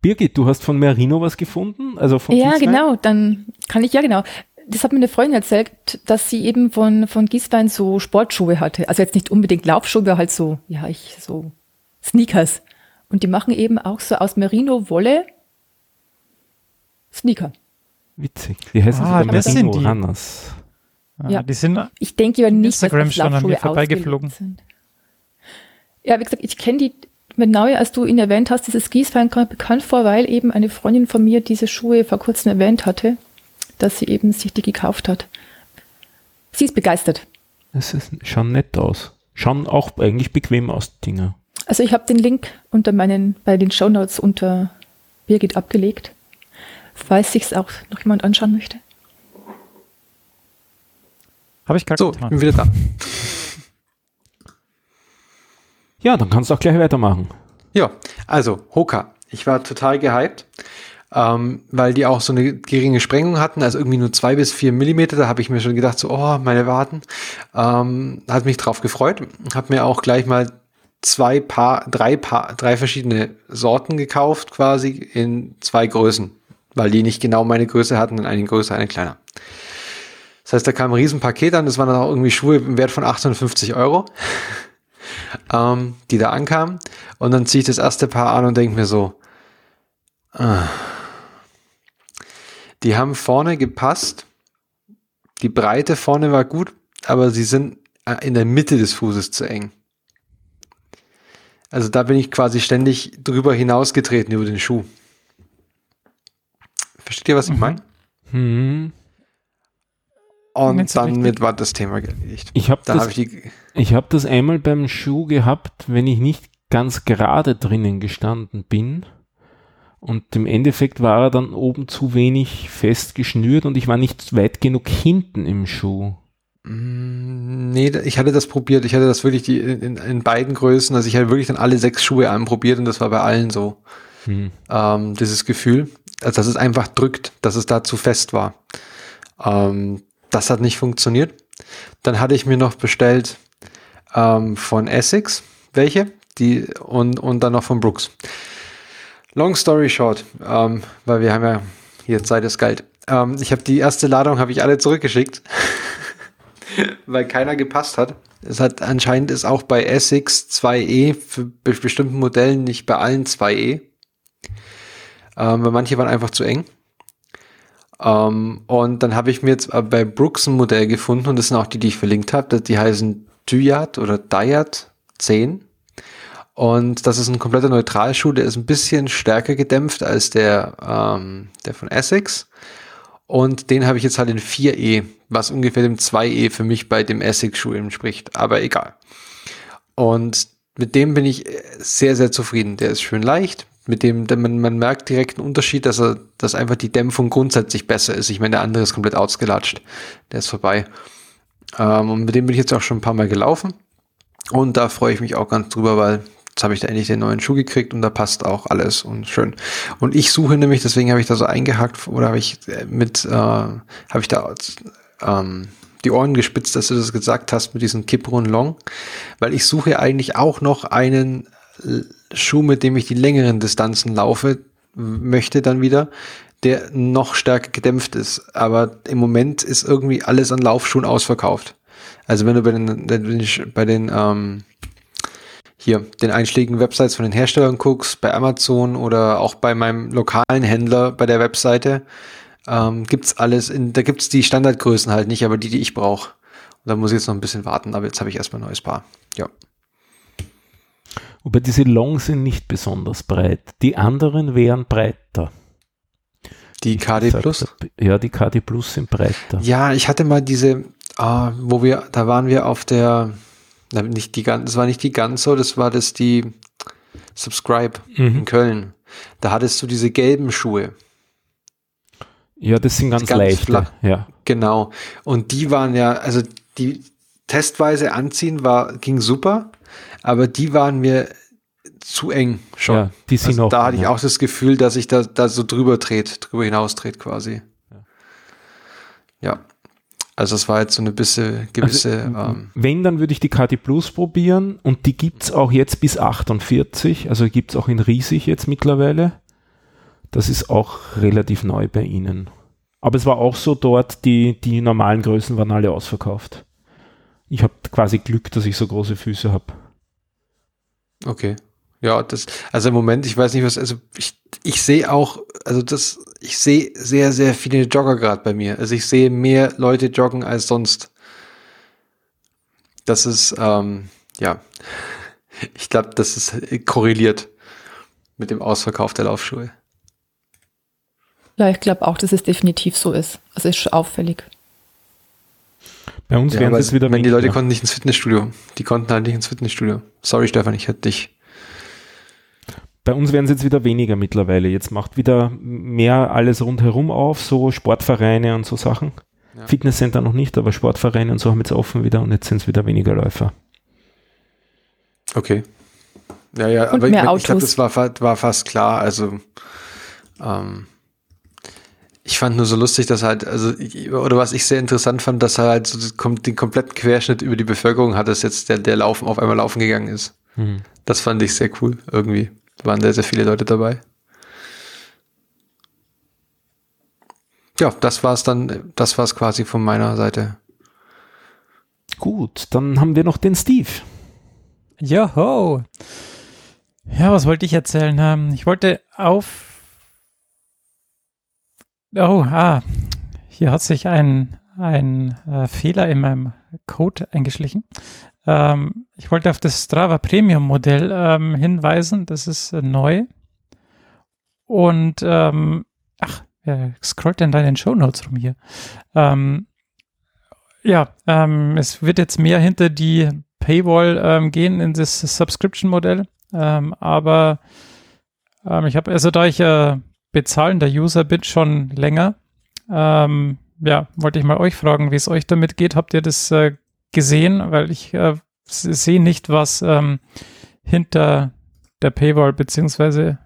Birgit, du hast von Merino was gefunden? Also von Ja, Kieswein? genau, dann kann ich, ja genau. Das hat mir eine Freundin erzählt, dass sie eben von, von Gieswein so Sportschuhe hatte. Also jetzt nicht unbedingt Laufschuhe, aber halt so, ja, ich, so Sneakers. Und die machen eben auch so aus Merino-Wolle Sneaker. Witzig. Die heißen Ah, sogar Merino die. Runners. Ah, Ja. Die sind Ich denke ja nicht, Instagram dass schon an mir vorbeigeflogen. Ja, wie gesagt, ich kenne die mit Naue, als du ihn erwähnt hast, dieses Gießwein mir bekannt vor, weil eben eine Freundin von mir diese Schuhe vor kurzem erwähnt hatte, dass sie eben sich die gekauft hat. Sie ist begeistert. Das ist, schauen nett aus. Schauen auch eigentlich bequem aus, die Dinger. Also ich habe den Link unter meinen, bei den Shownotes unter Birgit abgelegt, falls sich's auch noch jemand anschauen möchte. Habe ich gerade So, ich getan. bin wieder da. Ja, dann kannst du auch gleich weitermachen. Ja, also Hoka. Ich war total gehypt, ähm, weil die auch so eine geringe Sprengung hatten, also irgendwie nur zwei bis vier Millimeter. Da habe ich mir schon gedacht, so, oh, meine Waden. Ähm, hat mich drauf gefreut. Habe mir auch gleich mal zwei Paar, drei Paar, drei verschiedene Sorten gekauft, quasi in zwei Größen, weil die nicht genau meine Größe hatten, in eine größer, eine kleiner. Das heißt, da kam ein Riesenpaket an, das waren dann auch irgendwie Schuhe im Wert von 850 Euro ähm, die da ankamen. Und dann ziehe ich das erste Paar an und denke mir so, ah. die haben vorne gepasst. Die Breite vorne war gut, aber sie sind in der Mitte des Fußes zu eng. Also da bin ich quasi ständig drüber hinausgetreten über den Schuh. Versteht ihr, was ich Mhm. meine? Hm. Und Nicht so dann richtig. mit war das Thema erledigt. Ich habe Da das, ich ich hab das einmal beim Schuh gehabt, wenn ich nicht ganz gerade drinnen gestanden bin. Und im Endeffekt war er dann oben zu wenig fest geschnürt und ich war nicht weit genug hinten im Schuh. Mm, nee, ich hatte das probiert. Ich hatte das wirklich die, in, in beiden Größen. Also ich hatte wirklich dann alle sechs Schuhe anprobiert und das war bei allen so. Hm. Ähm, dieses Gefühl, also dass es einfach drückt, dass es da zu fest war. Ähm, das hat nicht funktioniert. Dann hatte ich mir noch bestellt ähm, von Essex welche, die und, und dann noch von Brooks. Long story short, ähm, weil wir haben ja hier Zeit ist Geld. Ähm, ich habe die erste Ladung habe ich alle zurückgeschickt, weil keiner gepasst hat. Es hat anscheinend ist auch bei Essex 2E für bestimmten Modellen nicht bei allen 2E. Ähm, weil manche waren einfach zu eng. Ähm, und dann habe ich mir jetzt bei Brooks ein Modell gefunden und das sind auch die, die ich verlinkt habe. Die heißen Dyat oder Dyat 10. Und das ist ein kompletter Neutralschuh, der ist ein bisschen stärker gedämpft als der, ähm, der von Essex. Und den habe ich jetzt halt in 4E, was ungefähr dem 2E für mich bei dem Essex-Schuh entspricht. Aber egal. Und mit dem bin ich sehr, sehr zufrieden. Der ist schön leicht. Mit dem, man, man merkt direkt einen Unterschied, dass er, dass einfach die Dämpfung grundsätzlich besser ist. Ich meine, der andere ist komplett ausgelatscht. Der ist vorbei. Ähm, und mit dem bin ich jetzt auch schon ein paar Mal gelaufen. Und da freue ich mich auch ganz drüber, weil jetzt habe ich da endlich den neuen Schuh gekriegt und da passt auch alles und schön. Und ich suche nämlich, deswegen habe ich da so eingehackt oder habe ich äh, mit, äh, habe ich da ähm, die Ohren gespitzt, dass du das gesagt hast mit diesem Kiprun Long, weil ich suche eigentlich auch noch einen Schuh, mit dem ich die längeren Distanzen laufe, möchte dann wieder, der noch stärker gedämpft ist. Aber im Moment ist irgendwie alles an Laufschuhen ausverkauft. Also wenn du bei den, bei den ähm, hier den einschlägigen Websites von den Herstellern guckst, bei Amazon oder auch bei meinem lokalen Händler bei der Webseite, ähm, gibt's alles, in, da gibt's die Standardgrößen halt nicht, aber die, die ich brauche. Und da muss ich jetzt noch ein bisschen warten, aber jetzt habe ich erstmal ein neues Paar. Ja. Aber diese Long sind nicht besonders breit. Die anderen wären breiter. Die KD Plus? Ja, die KD Plus sind breiter. Ja, ich hatte mal diese, ah, wo wir, da waren wir auf der, nicht die ganz, das war nicht die ganz so, das war das die Subscribe mhm. in Köln. Da hattest du diese gelben Schuhe. Ja, das sind ganz, ganz leichte. Flach. Ja. Genau. Und die waren ja, also die testweise anziehen war, ging super, aber die waren mir zu eng schon. Ja, die sind also auch, da hatte ich auch das Gefühl, dass ich da, da so drüber dreht, drüber hinaus dreht quasi. Ja. Also es war jetzt so eine bisschen gewisse. Also, ähm, wenn, dann würde ich die KT Plus probieren und die gibt es auch jetzt bis 48, also gibt es auch in riesig jetzt mittlerweile. Das ist auch relativ neu bei ihnen. Aber es war auch so dort, die, die normalen Größen waren alle ausverkauft. Ich habe quasi Glück, dass ich so große Füße habe. Okay. Ja, das, also im Moment, ich weiß nicht, was, also ich, ich sehe auch, also das, ich sehe sehr, sehr viele Jogger gerade bei mir. Also ich sehe mehr Leute joggen als sonst. Das ist, ähm, ja, ich glaube, das ist korreliert mit dem Ausverkauf der Laufschuhe. Ja, ich glaube auch, dass es definitiv so ist. Also ist schon auffällig. Bei uns ja, wären es wieder wenn Die Leute konnten nicht ins Fitnessstudio. Die konnten halt nicht ins Fitnessstudio. Sorry, Stefan, ich hätte dich bei uns werden es jetzt wieder weniger mittlerweile. Jetzt macht wieder mehr alles rundherum auf, so Sportvereine und so Sachen. Ja. Fitnesscenter noch nicht, aber Sportvereine und so haben jetzt offen wieder und jetzt sind es wieder weniger Läufer. Okay. Ja, ja, und aber ich, ich glaube, das war, war fast klar. Also, ähm, ich fand nur so lustig, dass halt, also, oder was ich sehr interessant fand, dass er halt so den kompletten Querschnitt über die Bevölkerung hat, dass jetzt der, der Laufen auf einmal laufen gegangen ist. Mhm. Das fand ich sehr cool, irgendwie waren sehr, sehr viele Leute dabei. Ja, das war es dann, das war es quasi von meiner Seite. Gut, dann haben wir noch den Steve. Joho. Ja, was wollte ich erzählen? Ähm, ich wollte auf. Oh, ah, hier hat sich ein, ein äh, Fehler in meinem Code eingeschlichen. Ähm, ich wollte auf das Strava Premium Modell ähm, hinweisen. Das ist äh, neu. Und, ähm, ach, wer scrollt denn da in den Show Notes rum hier? Ähm, ja, ähm, es wird jetzt mehr hinter die Paywall ähm, gehen in das Subscription Modell. aber ich habe, also da ich äh, bezahlender User bin, schon länger, ja, wollte ich mal euch fragen, wie es euch damit geht. Habt ihr das äh, gesehen, weil ich äh, sehe nicht, was ähm, hinter der Paywall beziehungsweise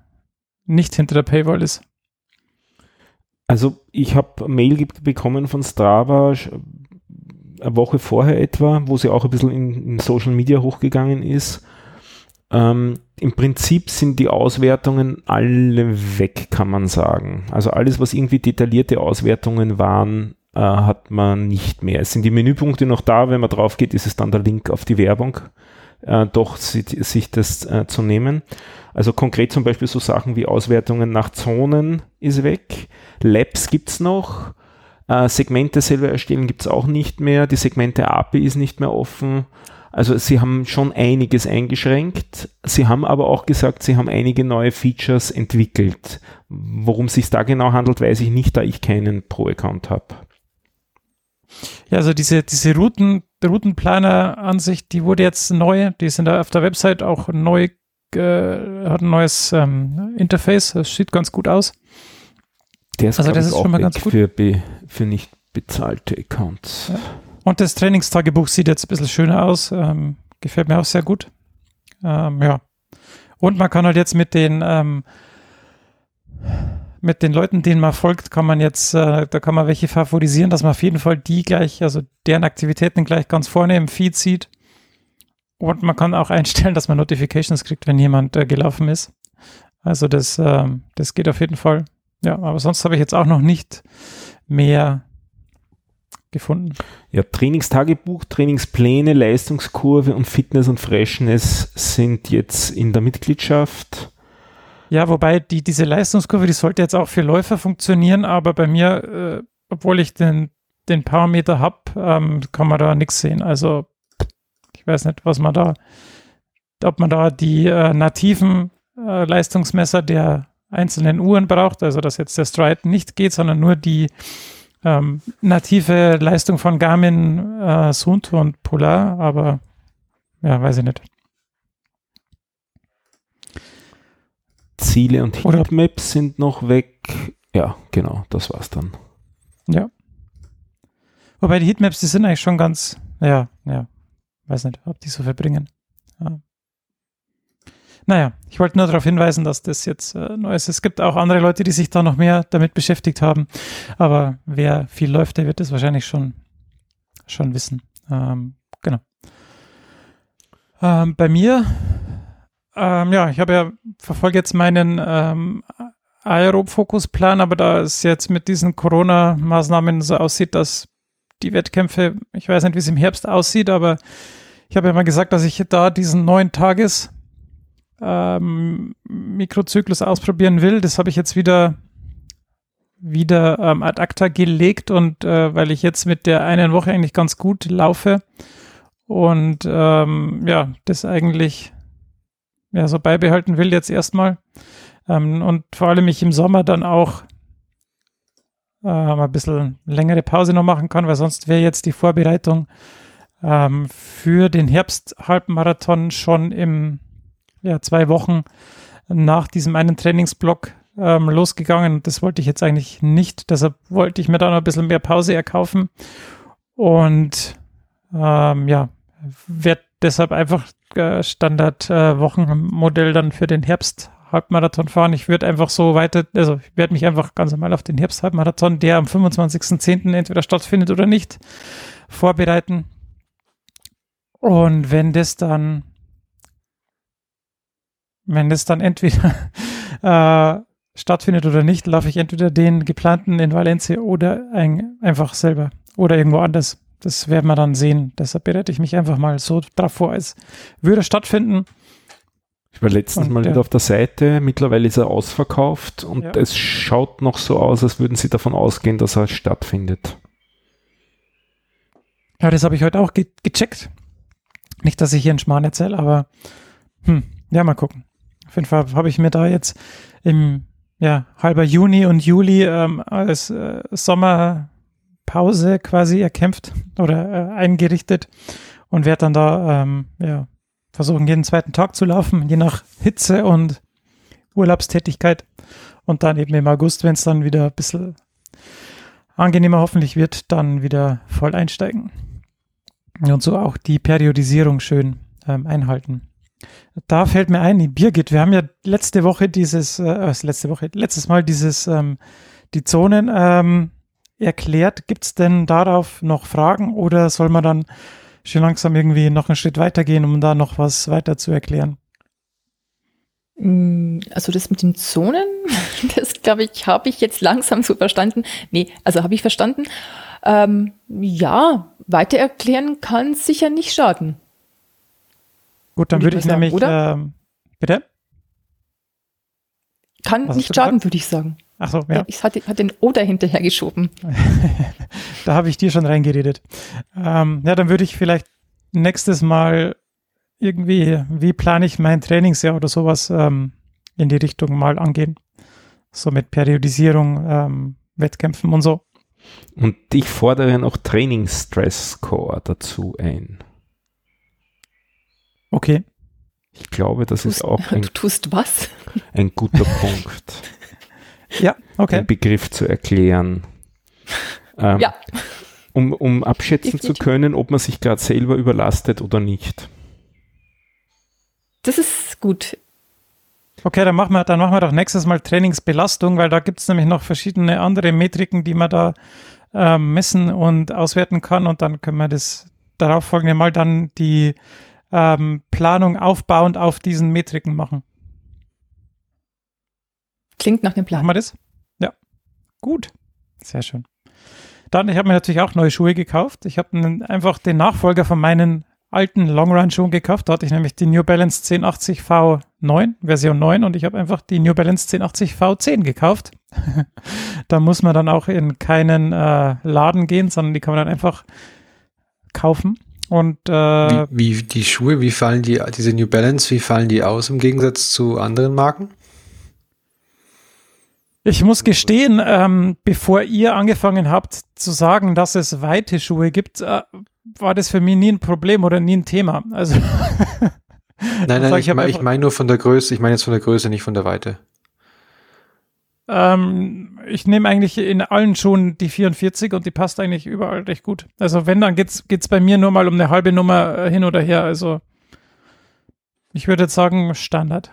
nicht hinter der Paywall ist. Also ich habe Mail bekommen von Strava eine Woche vorher etwa, wo sie auch ein bisschen in, in Social Media hochgegangen ist. Ähm, Im Prinzip sind die Auswertungen alle weg, kann man sagen. Also alles, was irgendwie detaillierte Auswertungen waren, äh, hat man nicht mehr. Es sind die Menüpunkte noch da, wenn man drauf geht, ist es dann der Link auf die Werbung, äh, doch sich das äh, zu nehmen. Also konkret zum Beispiel so Sachen wie Auswertungen nach Zonen ist weg, Labs gibt es noch, äh, Segmente selber erstellen gibt es auch nicht mehr, die Segmente API ist nicht mehr offen. Also sie haben schon einiges eingeschränkt. Sie haben aber auch gesagt, sie haben einige neue Features entwickelt. Worum es sich da genau handelt, weiß ich nicht, da ich keinen Pro-Account habe. Ja, also diese, diese Routen, Routenplaner-Ansicht, die wurde jetzt neu, die sind da auf der Website auch neu, äh, hat ein neues ähm, Interface, das sieht ganz gut aus. Der ist, also das ist schon mal ganz gut. Für, be, für nicht bezahlte Accounts. Ja. Und das Trainingstagebuch sieht jetzt ein bisschen schöner aus, ähm, gefällt mir auch sehr gut. Ähm, ja. Und man kann halt jetzt mit den ähm, mit den Leuten, denen man folgt, kann man jetzt, äh, da kann man welche favorisieren, dass man auf jeden Fall die gleich, also deren Aktivitäten gleich ganz vorne im Feed sieht. Und man kann auch einstellen, dass man Notifications kriegt, wenn jemand äh, gelaufen ist. Also das, äh, das geht auf jeden Fall. Ja, aber sonst habe ich jetzt auch noch nicht mehr gefunden. Ja, Trainingstagebuch, Trainingspläne, Leistungskurve und Fitness und Freshness sind jetzt in der Mitgliedschaft. Ja, wobei die, diese Leistungskurve, die sollte jetzt auch für Läufer funktionieren, aber bei mir, äh, obwohl ich den, den Parameter habe, ähm, kann man da nichts sehen. Also ich weiß nicht, was man da, ob man da die äh, nativen äh, Leistungsmesser der einzelnen Uhren braucht, also dass jetzt der Stride nicht geht, sondern nur die ähm, native Leistung von Garmin, äh, Sunto und Polar, aber ja, weiß ich nicht. Ziele und Heatmaps sind noch weg. Ja, genau, das war's dann. Ja. Wobei die Heatmaps, die sind eigentlich schon ganz, ja, ja, weiß nicht, ob die so verbringen. Ja. Naja, ich wollte nur darauf hinweisen, dass das jetzt äh, neu ist. Es gibt auch andere Leute, die sich da noch mehr damit beschäftigt haben. Aber wer viel läuft, der wird es wahrscheinlich schon, schon wissen. Ähm, genau. Ähm, bei mir ähm, ja, ich habe ja verfolge jetzt meinen ähm, Aerob-Fokusplan, aber da es jetzt mit diesen Corona-Maßnahmen so aussieht, dass die Wettkämpfe, ich weiß nicht, wie es im Herbst aussieht, aber ich habe ja mal gesagt, dass ich da diesen neun Tages ähm, Mikrozyklus ausprobieren will. Das habe ich jetzt wieder wieder ähm, ad acta gelegt und äh, weil ich jetzt mit der einen Woche eigentlich ganz gut laufe und ähm, ja, das eigentlich ja, so beibehalten will jetzt erstmal. Ähm, und vor allem ich im Sommer dann auch äh, ein bisschen längere Pause noch machen kann, weil sonst wäre jetzt die Vorbereitung ähm, für den Herbst-Halbmarathon schon im ja, zwei Wochen nach diesem einen Trainingsblock ähm, losgegangen. Und das wollte ich jetzt eigentlich nicht. Deshalb wollte ich mir da noch ein bisschen mehr Pause erkaufen. Und ähm, ja, werde deshalb einfach äh, Standard-Wochenmodell äh, dann für den Herbst Halbmarathon fahren. Ich würde einfach so weiter, also ich werde mich einfach ganz normal auf den Herbst-Halbmarathon, der am 25.10. entweder stattfindet oder nicht, vorbereiten. Und wenn das dann, wenn das dann entweder äh, stattfindet oder nicht, laufe ich entweder den geplanten in Valencia oder ein, einfach selber oder irgendwo anders. Das werden wir dann sehen. Deshalb bereite ich mich einfach mal so drauf vor, als würde stattfinden. Ich war letztens und, mal wieder auf der Seite. Mittlerweile ist er ausverkauft und ja. es schaut noch so aus, als würden sie davon ausgehen, dass er stattfindet. Ja, das habe ich heute auch ge gecheckt. Nicht, dass ich hier einen Schmarrn erzähle, aber hm, ja, mal gucken. Auf jeden Fall habe ich mir da jetzt im ja, halber Juni und Juli ähm, als äh, Sommer Pause quasi erkämpft oder äh, eingerichtet und werde dann da ähm, ja, versuchen, jeden zweiten Tag zu laufen, je nach Hitze und Urlaubstätigkeit. Und dann eben im August, wenn es dann wieder ein bisschen angenehmer hoffentlich wird, dann wieder voll einsteigen. und so auch die Periodisierung schön ähm, einhalten. Da fällt mir ein, die Birgit, wir haben ja letzte Woche dieses, äh, letzte Woche, letztes Mal dieses, ähm, die Zonen ähm, erklärt. Gibt es denn darauf noch Fragen oder soll man dann schon langsam irgendwie noch einen Schritt weitergehen, um da noch was weiter zu erklären? Mm, also das mit den Zonen, das glaube ich, habe ich jetzt langsam so verstanden. Nee, also habe ich verstanden. Ähm, ja, weiter erklären kann sicher nicht schaden. Gut, dann würde ich, sagen, nämlich, oder? Ähm, bitte? Kann Was nicht schaden, würde ich sagen. Ach so, ja. Ich hatte, hatte den Oder hinterher geschoben. da habe ich dir schon reingeredet. Ähm, ja, dann würde ich vielleicht nächstes Mal irgendwie, wie plane ich mein Trainingsjahr oder sowas ähm, in die Richtung mal angehen. So mit Periodisierung, ähm, Wettkämpfen und so. Und ich fordere noch Training-Stress-Score dazu ein. Okay. Ich glaube, das tust, ist auch ein, du tust was? ein guter Punkt. Ja, okay. Den Begriff zu erklären. Ähm, ja. Um, um abschätzen zu können, ob man sich gerade selber überlastet oder nicht. Das ist gut. Okay, dann machen wir, dann machen wir doch nächstes Mal Trainingsbelastung, weil da gibt es nämlich noch verschiedene andere Metriken, die man da äh, messen und auswerten kann. Und dann können wir das darauf folgende Mal dann die ähm, Planung aufbauend auf diesen Metriken machen. Klingt nach dem Plan. Machen wir das? Ja. Gut. Sehr schön. Dann, ich habe mir natürlich auch neue Schuhe gekauft. Ich habe einfach den Nachfolger von meinen alten Longrun-Schuhen gekauft. Da hatte ich nämlich die New Balance 1080 V9, Version 9, und ich habe einfach die New Balance 1080 V10 gekauft. da muss man dann auch in keinen äh, Laden gehen, sondern die kann man dann einfach kaufen. Und äh, wie, wie die Schuhe, wie fallen die, diese New Balance, wie fallen die aus im Gegensatz zu anderen Marken? Ich muss gestehen, ähm, bevor ihr angefangen habt zu sagen, dass es weite Schuhe gibt, äh, war das für mich nie ein Problem oder nie ein Thema. Also nein, nein, also ich, ich meine mein nur von der Größe. Ich meine jetzt von der Größe, nicht von der Weite. Ähm, ich nehme eigentlich in allen Schuhen die 44 und die passt eigentlich überall recht gut. Also wenn, dann geht's geht's bei mir nur mal um eine halbe Nummer äh, hin oder her. Also ich würde jetzt sagen Standard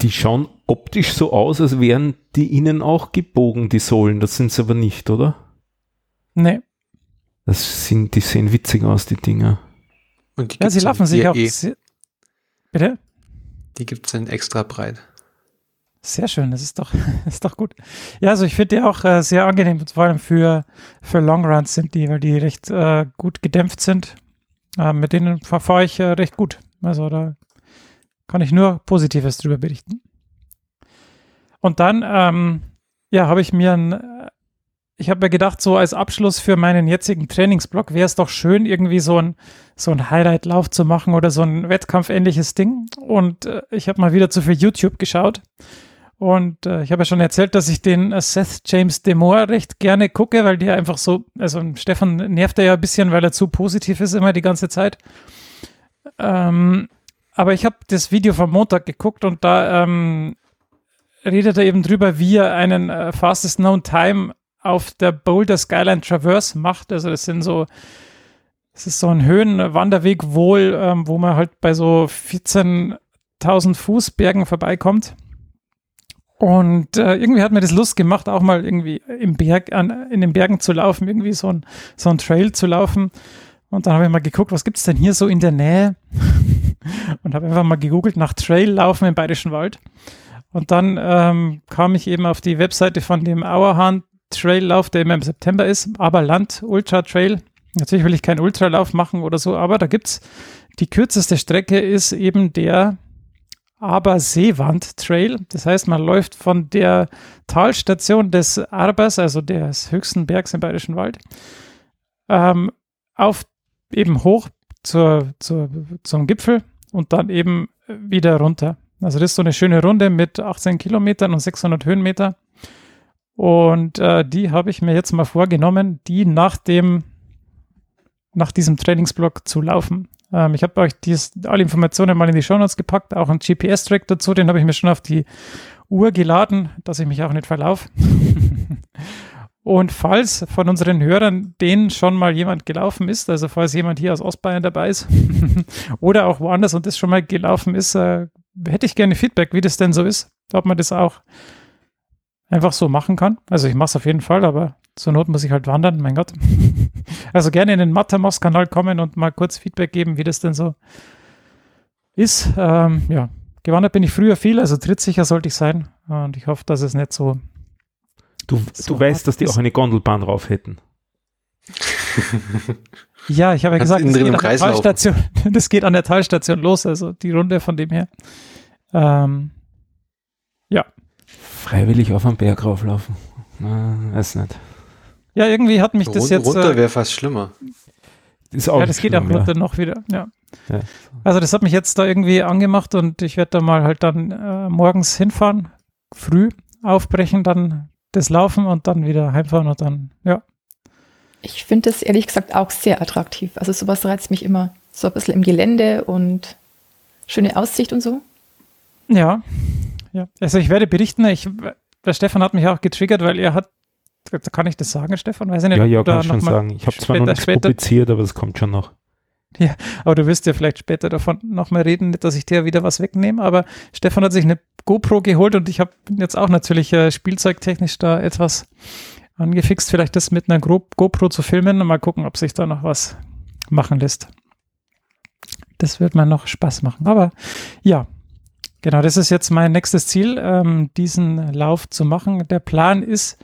die schauen optisch so aus, als wären die innen auch gebogen, die Sohlen. Das sind sie aber nicht, oder? Nee. Das sind, die sehen witzig aus, die Dinger. Und die ja, sie laufen sich auch. Eh. Bitte? Die gibt es in extra breit. Sehr schön, das ist doch, das ist doch gut. Ja, also ich finde die auch äh, sehr angenehm, vor allem für, für Longruns sind die, weil die recht äh, gut gedämpft sind. Äh, mit denen verfahre ich äh, recht gut. Also da kann ich nur Positives drüber berichten. Und dann, ähm, ja, habe ich mir ein, äh, ich habe mir gedacht, so als Abschluss für meinen jetzigen Trainingsblock wäre es doch schön, irgendwie so ein, so ein Highlight-Lauf zu machen oder so ein Wettkampfähnliches Ding. Und äh, ich habe mal wieder zu viel YouTube geschaut. Und äh, ich habe ja schon erzählt, dass ich den äh, Seth James Demore recht gerne gucke, weil der einfach so, also Stefan nervt er ja ein bisschen, weil er zu positiv ist immer die ganze Zeit. Ähm, aber ich habe das Video vom Montag geguckt und da ähm, redet er eben drüber, wie er einen äh, Fastest Known Time auf der Boulder Skyline Traverse macht. Also das sind so, das ist so ein Höhenwanderweg wohl, ähm, wo man halt bei so 14.000 Fuß Bergen vorbeikommt. Und äh, irgendwie hat mir das Lust gemacht, auch mal irgendwie im Berg, an, in den Bergen zu laufen, irgendwie so ein, so ein Trail zu laufen. Und dann habe ich mal geguckt, was gibt es denn hier so in der Nähe? Und habe einfach mal gegoogelt nach Traillaufen im Bayerischen Wald. Und dann ähm, kam ich eben auf die Webseite von dem Auerhahn Traillauf, der immer im September ist, aber Land Ultra Trail. Natürlich will ich keinen Ultralauf machen oder so, aber da gibt's die kürzeste Strecke ist eben der Aber Seewand Trail. Das heißt, man läuft von der Talstation des Arbers, also des höchsten Bergs im Bayerischen Wald, ähm, auf eben hoch zur, zur, zum Gipfel und dann eben wieder runter. Also das ist so eine schöne Runde mit 18 Kilometern und 600 Höhenmeter. Und äh, die habe ich mir jetzt mal vorgenommen, die nach dem, nach diesem Trainingsblock zu laufen. Ähm, ich habe euch dies, alle Informationen mal in die Show Notes gepackt, auch einen GPS-Track dazu, den habe ich mir schon auf die Uhr geladen, dass ich mich auch nicht verlaufe. Und falls von unseren Hörern denen schon mal jemand gelaufen ist, also falls jemand hier aus Ostbayern dabei ist oder auch woanders und das schon mal gelaufen ist, äh, hätte ich gerne Feedback, wie das denn so ist, ob man das auch einfach so machen kann. Also ich mache es auf jeden Fall, aber zur Not muss ich halt wandern, mein Gott. also gerne in den Mattermoss-Kanal kommen und mal kurz Feedback geben, wie das denn so ist. Ähm, ja, gewandert bin ich früher viel, also trittsicher sollte ich sein. Und ich hoffe, dass es nicht so. Du, so du weißt, dass die auch eine Gondelbahn drauf hätten. ja, ich habe ja gesagt, das geht, an der Talstation, das geht an der Talstation los, also die Runde von dem her. Ähm, ja. Freiwillig auf einen Berg rauflaufen. Na, weiß nicht. Ja, irgendwie hat mich das Rund, jetzt. Runter äh, wäre fast schlimmer. Ist auch ja, das geht auch runter ja. noch wieder, ja. ja. Also das hat mich jetzt da irgendwie angemacht und ich werde da mal halt dann äh, morgens hinfahren, früh aufbrechen, dann das Laufen und dann wieder heimfahren und dann, ja. Ich finde das ehrlich gesagt auch sehr attraktiv. Also sowas reizt mich immer. So ein bisschen im Gelände und schöne Aussicht und so. Ja, ja. Also ich werde berichten. Ich, der Stefan hat mich auch getriggert, weil er hat kann ich das sagen, Stefan? Weiß ich nicht, ja, ja, kann ich schon sagen. Ich habe zwar noch nichts später, publiziert, aber es kommt schon noch. Ja, aber du wirst ja vielleicht später davon nochmal reden, dass ich dir wieder was wegnehme, aber Stefan hat sich eine GoPro geholt und ich habe jetzt auch natürlich äh, spielzeugtechnisch da etwas angefixt, vielleicht das mit einer Go GoPro zu filmen und mal gucken, ob sich da noch was machen lässt. Das wird mir noch Spaß machen. Aber ja, genau, das ist jetzt mein nächstes Ziel, ähm, diesen Lauf zu machen. Der Plan ist,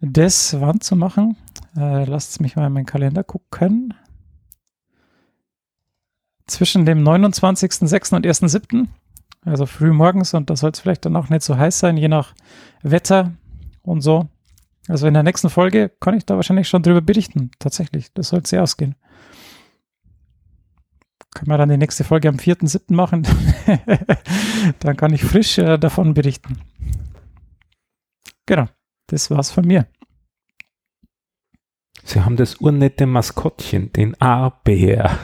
das wann zu machen. Äh, lasst mich mal in meinen Kalender gucken. Zwischen dem 29.06. und 1.07. Also früh morgens und da soll es vielleicht dann auch nicht so heiß sein, je nach Wetter und so. Also in der nächsten Folge kann ich da wahrscheinlich schon drüber berichten. Tatsächlich, das soll sehr ausgehen. Können wir dann die nächste Folge am 4.7. machen? dann kann ich frisch äh, davon berichten. Genau. Das war's von mir. Sie haben das urnette Maskottchen, den A-Bär.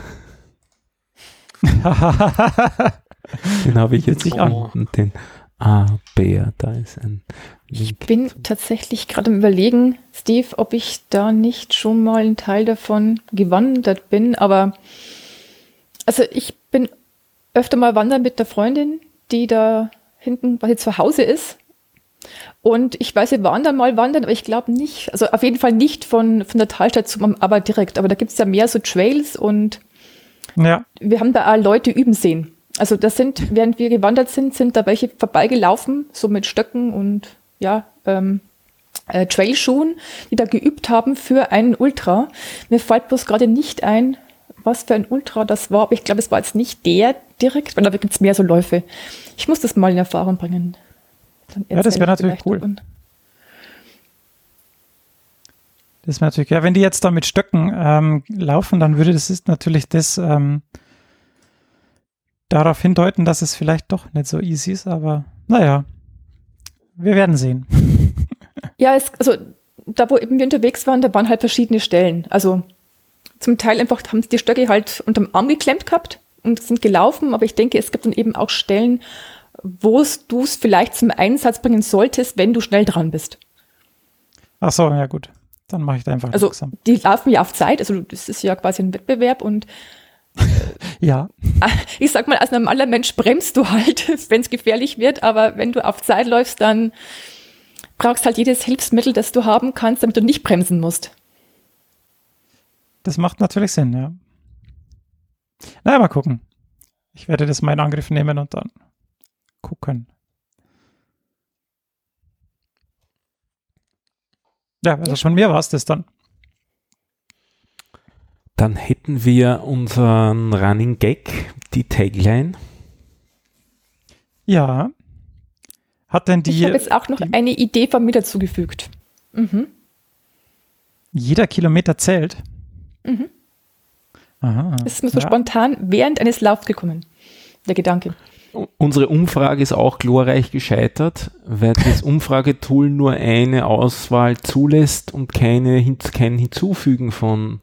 den habe ich jetzt gefunden, den A-Bär. Da ist ein. Ich bin tatsächlich gerade im Überlegen, Steve, ob ich da nicht schon mal ein Teil davon gewandert bin, aber also ich bin öfter mal wandern mit der Freundin, die da hinten quasi zu Hause ist. Und ich weiß, wir waren dann mal wandern, aber ich glaube nicht, also auf jeden Fall nicht von, von der Talstation, aber direkt. Aber da gibt es ja mehr so Trails und ja. wir haben da auch Leute üben sehen. Also das sind, während wir gewandert sind, sind da welche vorbeigelaufen, so mit Stöcken und ja, ähm, äh, Trailschuhen, die da geübt haben für einen Ultra. Mir fällt bloß gerade nicht ein, was für ein Ultra das war, aber ich glaube, es war jetzt nicht der direkt, weil da gibt es mehr so Läufe. Ich muss das mal in Erfahrung bringen. Ja, das wäre natürlich cool. Davon. Das wäre natürlich, ja, wenn die jetzt da mit Stöcken ähm, laufen, dann würde das ist natürlich das ähm, darauf hindeuten, dass es vielleicht doch nicht so easy ist, aber naja, wir werden sehen. Ja, es, also da, wo eben wir unterwegs waren, da waren halt verschiedene Stellen. Also zum Teil einfach haben die Stöcke halt unterm Arm geklemmt gehabt und sind gelaufen, aber ich denke, es gibt dann eben auch Stellen, wo du es vielleicht zum Einsatz bringen solltest, wenn du schnell dran bist. Ach so, ja gut. Dann mache ich da einfach Also langsam. die laufen ja auf Zeit, also das ist ja quasi ein Wettbewerb und ja. Ich sag mal, als normaler Mensch bremst du halt, wenn es gefährlich wird, aber wenn du auf Zeit läufst, dann brauchst halt jedes Hilfsmittel, das du haben kannst, damit du nicht bremsen musst. Das macht natürlich Sinn, ja. Na, naja, mal gucken. Ich werde das meinen Angriff nehmen und dann gucken. Ja, also von mir war es das dann. Dann hätten wir unseren Running Gag, die Tagline. Ja. Hat denn die. Ich habe jetzt auch noch eine Idee von mir dazugefügt. Mhm. Jeder Kilometer zählt. Mhm. Aha, das ist mir so ja. spontan während eines Laufs gekommen, der Gedanke. Unsere Umfrage ist auch glorreich gescheitert, weil das Umfragetool nur eine Auswahl zulässt und keine, kein Hinzufügen von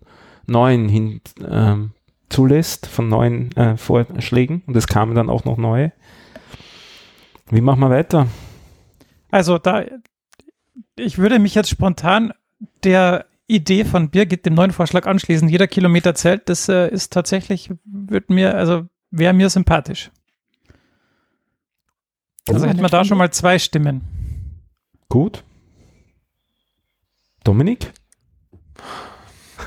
neuen hin, ähm, zulässt, von neuen äh, Vorschlägen. Und es kamen dann auch noch neue. Wie machen wir weiter? Also da, ich würde mich jetzt spontan der Idee von Birgit, dem neuen Vorschlag anschließen, jeder Kilometer zählt, das äh, ist tatsächlich, wird mir, also wäre mir sympathisch. Also Oh, hätten wir da schon mal zwei Stimmen. Gut. Dominik?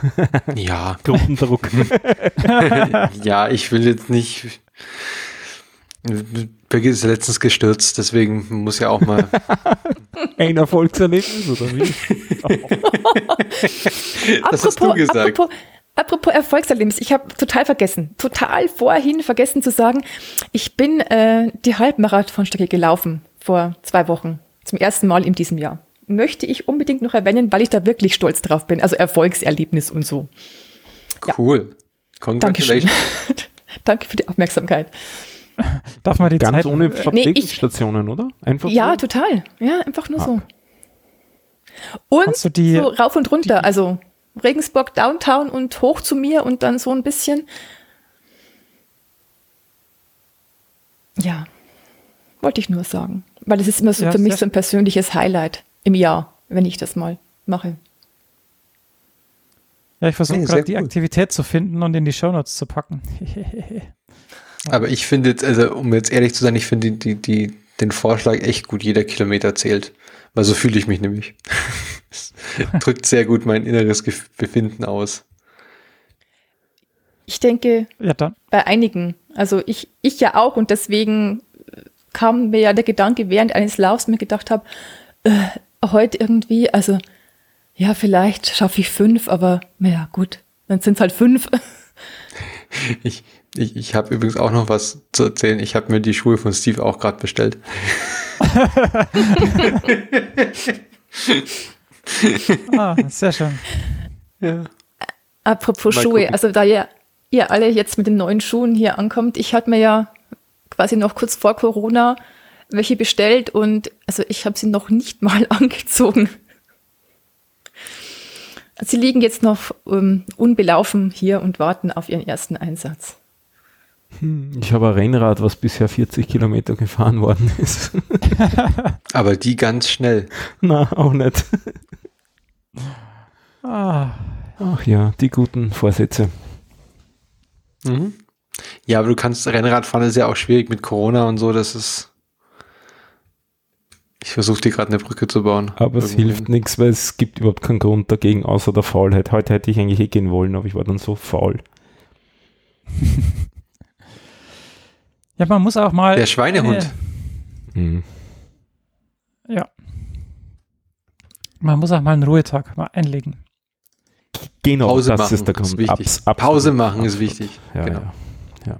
Ja, Gruppendruck. ja, ich will jetzt nicht. Birgit ist letztens gestürzt, deswegen muss ja auch mal. Ein Erfolgserlebnis oder wie? das hast du gesagt. Apropos, apropos Erfolgserlebnis, ich habe total vergessen, total vorhin vergessen zu sagen, ich bin äh, die Halbmarathonstrecke gelaufen vor zwei Wochen, zum ersten Mal in diesem Jahr. Möchte ich unbedingt noch erwähnen, weil ich da wirklich stolz drauf bin. Also Erfolgserlebnis und so. Cool. Dankeschön. Congratulations. Danke für die Aufmerksamkeit. Darf man die Ganz Zeit, ohne Verpflegungsstationen, oder? Einfach Ja, so? total. Ja, einfach nur Ah. so. Und die- so rauf und runter, also Regensburg Downtown und hoch zu mir und dann so ein bisschen. Ja, wollte ich nur sagen. Weil es ist immer so Ja, für mich so ein persönliches Highlight im Jahr, wenn ich das mal mache. Ja, ich versuche Nee, gerade die cool. Aktivität zu finden und in die Shownotes zu packen. Aber ich finde jetzt, also um jetzt ehrlich zu sein, ich finde die, die, den Vorschlag echt gut, jeder Kilometer zählt. Weil so fühle ich mich nämlich. Es drückt sehr gut mein inneres Gef- Befinden aus. Ich denke, ja, dann. bei einigen, also ich, ich ja auch und deswegen äh, kam mir ja der Gedanke während eines Laufs, mir gedacht habe, äh, heute irgendwie, also ja, vielleicht schaffe ich fünf, aber naja, gut, dann sind es halt fünf. Ich, ich, ich habe übrigens auch noch was zu erzählen. Ich habe mir die Schuhe von Steve auch gerade bestellt. Ah, sehr schön. Ja. Apropos Mal Schuhe, gucken. also da ihr, ihr alle jetzt mit den neuen Schuhen hier ankommt, ich hatte mir ja quasi noch kurz vor Corona welche bestellt und also ich habe sie noch nicht mal angezogen. Sie liegen jetzt noch ähm, unbelaufen hier und warten auf ihren ersten Einsatz. Ich habe ein Rennrad, was bisher 40 Kilometer gefahren worden ist. Aber die ganz schnell. Na, auch nicht. Ah, Ach ja, die guten Vorsätze. Mhm. Ja, aber du kannst Rennradfahren ist ja auch schwierig mit Corona und so. Das ist. Ich versuche dir gerade eine Brücke zu bauen. Aber es Irgendwo hilft nichts, weil es gibt überhaupt keinen Grund dagegen, außer der Faulheit. Heute hätte ich eigentlich eh gehen wollen, aber ich war dann so faul. ja, man muss auch mal. Der Schweinehund. Hm. Ja. Man muss auch mal einen Ruhetag mal einlegen. Genau, Pause das machen ist der ist Grund. wichtig. Abs- absolut, Pause machen ist absolut. wichtig. Ja, Genau. ja.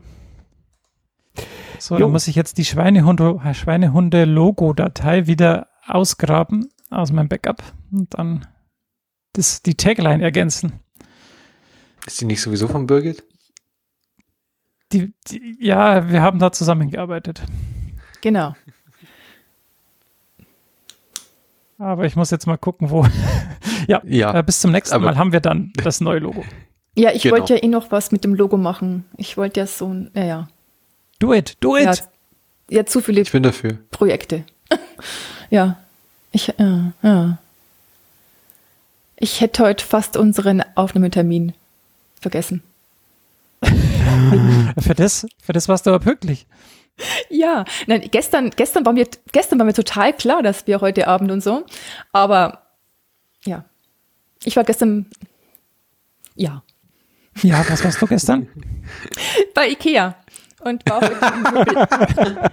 So, Jo. dann muss ich jetzt die Schweinehunde, Schweinehunde-Logo-Datei wieder ausgraben aus meinem Backup und dann das, die Tagline ergänzen. Ist die nicht sowieso von Birgit? Die, die, ja, wir haben da zusammengearbeitet. Genau. Aber ich muss jetzt mal gucken, wo. ja, Ja. äh, bis zum nächsten aber- Mal haben wir dann das neue Logo. Ja, ich Genau. wollte ja eh noch was mit dem Logo machen. Ich wollte ja so ein, naja, Do it, do it! ja, ja, zu viele Ich bin dafür. Projekte. ja, ich, ja, ja. Ich hätte heute fast unseren Aufnahmetermin vergessen. Für, das, für das warst du aber pünktlich. Ja, nein, gestern, gestern, war mir, gestern war mir total klar, dass wir heute Abend und so. Aber ja, ich war gestern, ja, Ja, was warst du gestern? bei Ikea und war im, Möbel,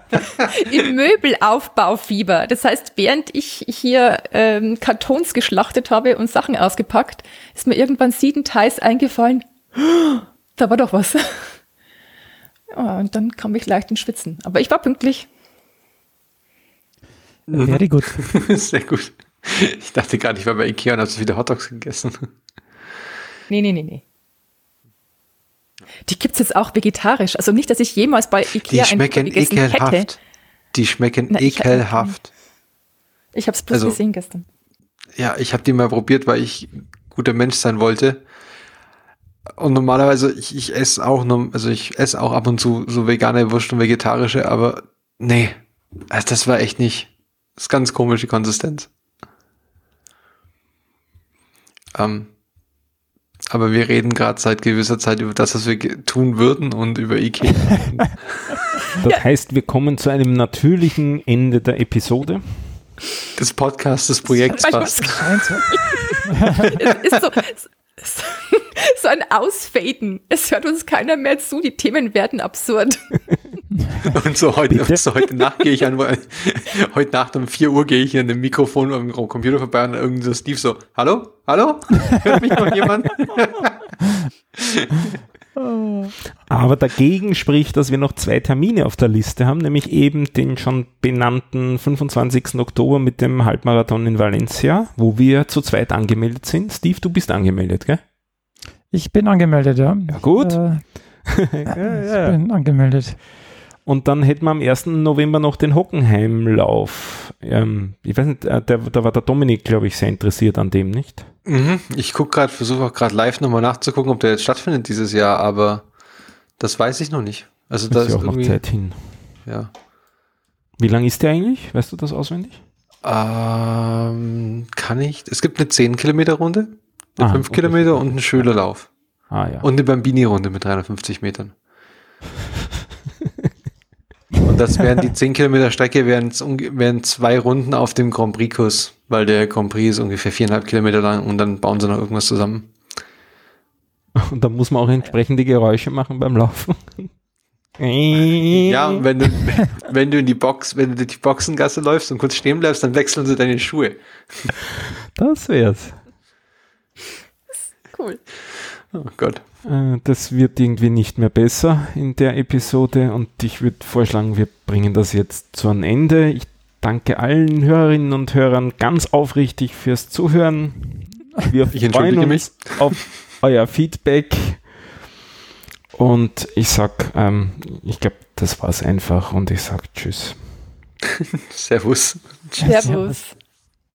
im Möbelaufbaufieber. Das heißt, während ich hier ähm, Kartons geschlachtet habe und Sachen ausgepackt, ist mir irgendwann siedenteils eingefallen, da war doch was. Ja, und dann kam ich leicht ins Schwitzen. Aber ich war pünktlich. Very good. Sehr gut. Ich dachte gerade, ich war bei Ikea und habe wieder Hotdogs gegessen. Nee, nee, nee, nee. Die gibt's jetzt auch vegetarisch. Also nicht, dass ich jemals bei Die Ikea ein schmecken gegessen hätte. ekelhaft. Die schmecken Na, ekelhaft. Ich habe es bloß Also- gesehen gestern. Ja, ich habe die mal probiert, weil ich ein guter Mensch sein wollte. Und normalerweise, ich, ich esse auch nur, also ich esse auch ab und zu so vegane Wurst und vegetarische, aber nee, also das war echt nicht. Das ist ganz komische Konsistenz. Ähm, aber wir reden gerade seit gewisser Zeit über das, was wir tun würden und über Ikea. Das heißt, wir kommen zu einem natürlichen Ende der Episode. des Podcasts, des Projekts. Es ist so, so, ein Ausfaden. Es hört uns keiner mehr zu. Die Themen werden absurd. Und so heute, Bitte? so heute Nacht gehe ich an, heute Nacht um 4 Uhr gehe ich an dem Mikrofon am Computer vorbei und irgendwie so Steve so, hallo? Hallo? Hört mich noch jemand? Aber dagegen spricht, dass wir noch zwei Termine auf der Liste haben, nämlich eben den schon benannten 25. Oktober mit dem Halbmarathon in Valencia, wo wir zu zweit angemeldet sind. Steve, du bist angemeldet, gell? Ich bin angemeldet, ja. Ja, gut. Äh, Ich bin angemeldet. Und dann hätten wir am 1. November noch den Hockenheimlauf. Ähm, ich weiß nicht, äh, der, da war der Dominik, glaube ich, sehr interessiert an dem, nicht? Mhm. Ich gucke gerade, versuche auch gerade live nochmal nachzugucken, ob der jetzt stattfindet dieses Jahr, aber das weiß ich noch nicht. Also da ist ist ja auch noch Zeit hin. ja. Wie lang ist der eigentlich? Weißt du das auswendig? Ähm, kann ich? Es gibt eine 10 Ah, 5 okay. Kilometer und einen Schülerlauf. Ah ja. Und eine Bambini-Runde mit 350 Metern. Und das wären die 10 Kilometer Strecke, wären, wären zwei Runden auf dem Grand Prix-Kurs, weil der Grand Prix ist ungefähr viereinhalb Kilometer lang und dann bauen sie noch irgendwas zusammen. Und da muss man auch entsprechende Geräusche machen beim Laufen. Ja, wenn du, wenn du in die Box, wenn du die Boxengasse läufst und kurz stehen bleibst, dann wechseln sie deine Schuhe. Das wär's. Cool. Oh Gott. Äh, Das wird irgendwie nicht mehr besser in der Episode und ich würde vorschlagen, wir bringen das jetzt zu einem Ende. Ich danke allen Hörerinnen und Hörern ganz aufrichtig fürs Zuhören. Wir Ich entschuldige mich. uns auf euer Feedback und ich sag, ähm, ich glaube, das war's einfach und ich sag Tschüss. Servus. Servus.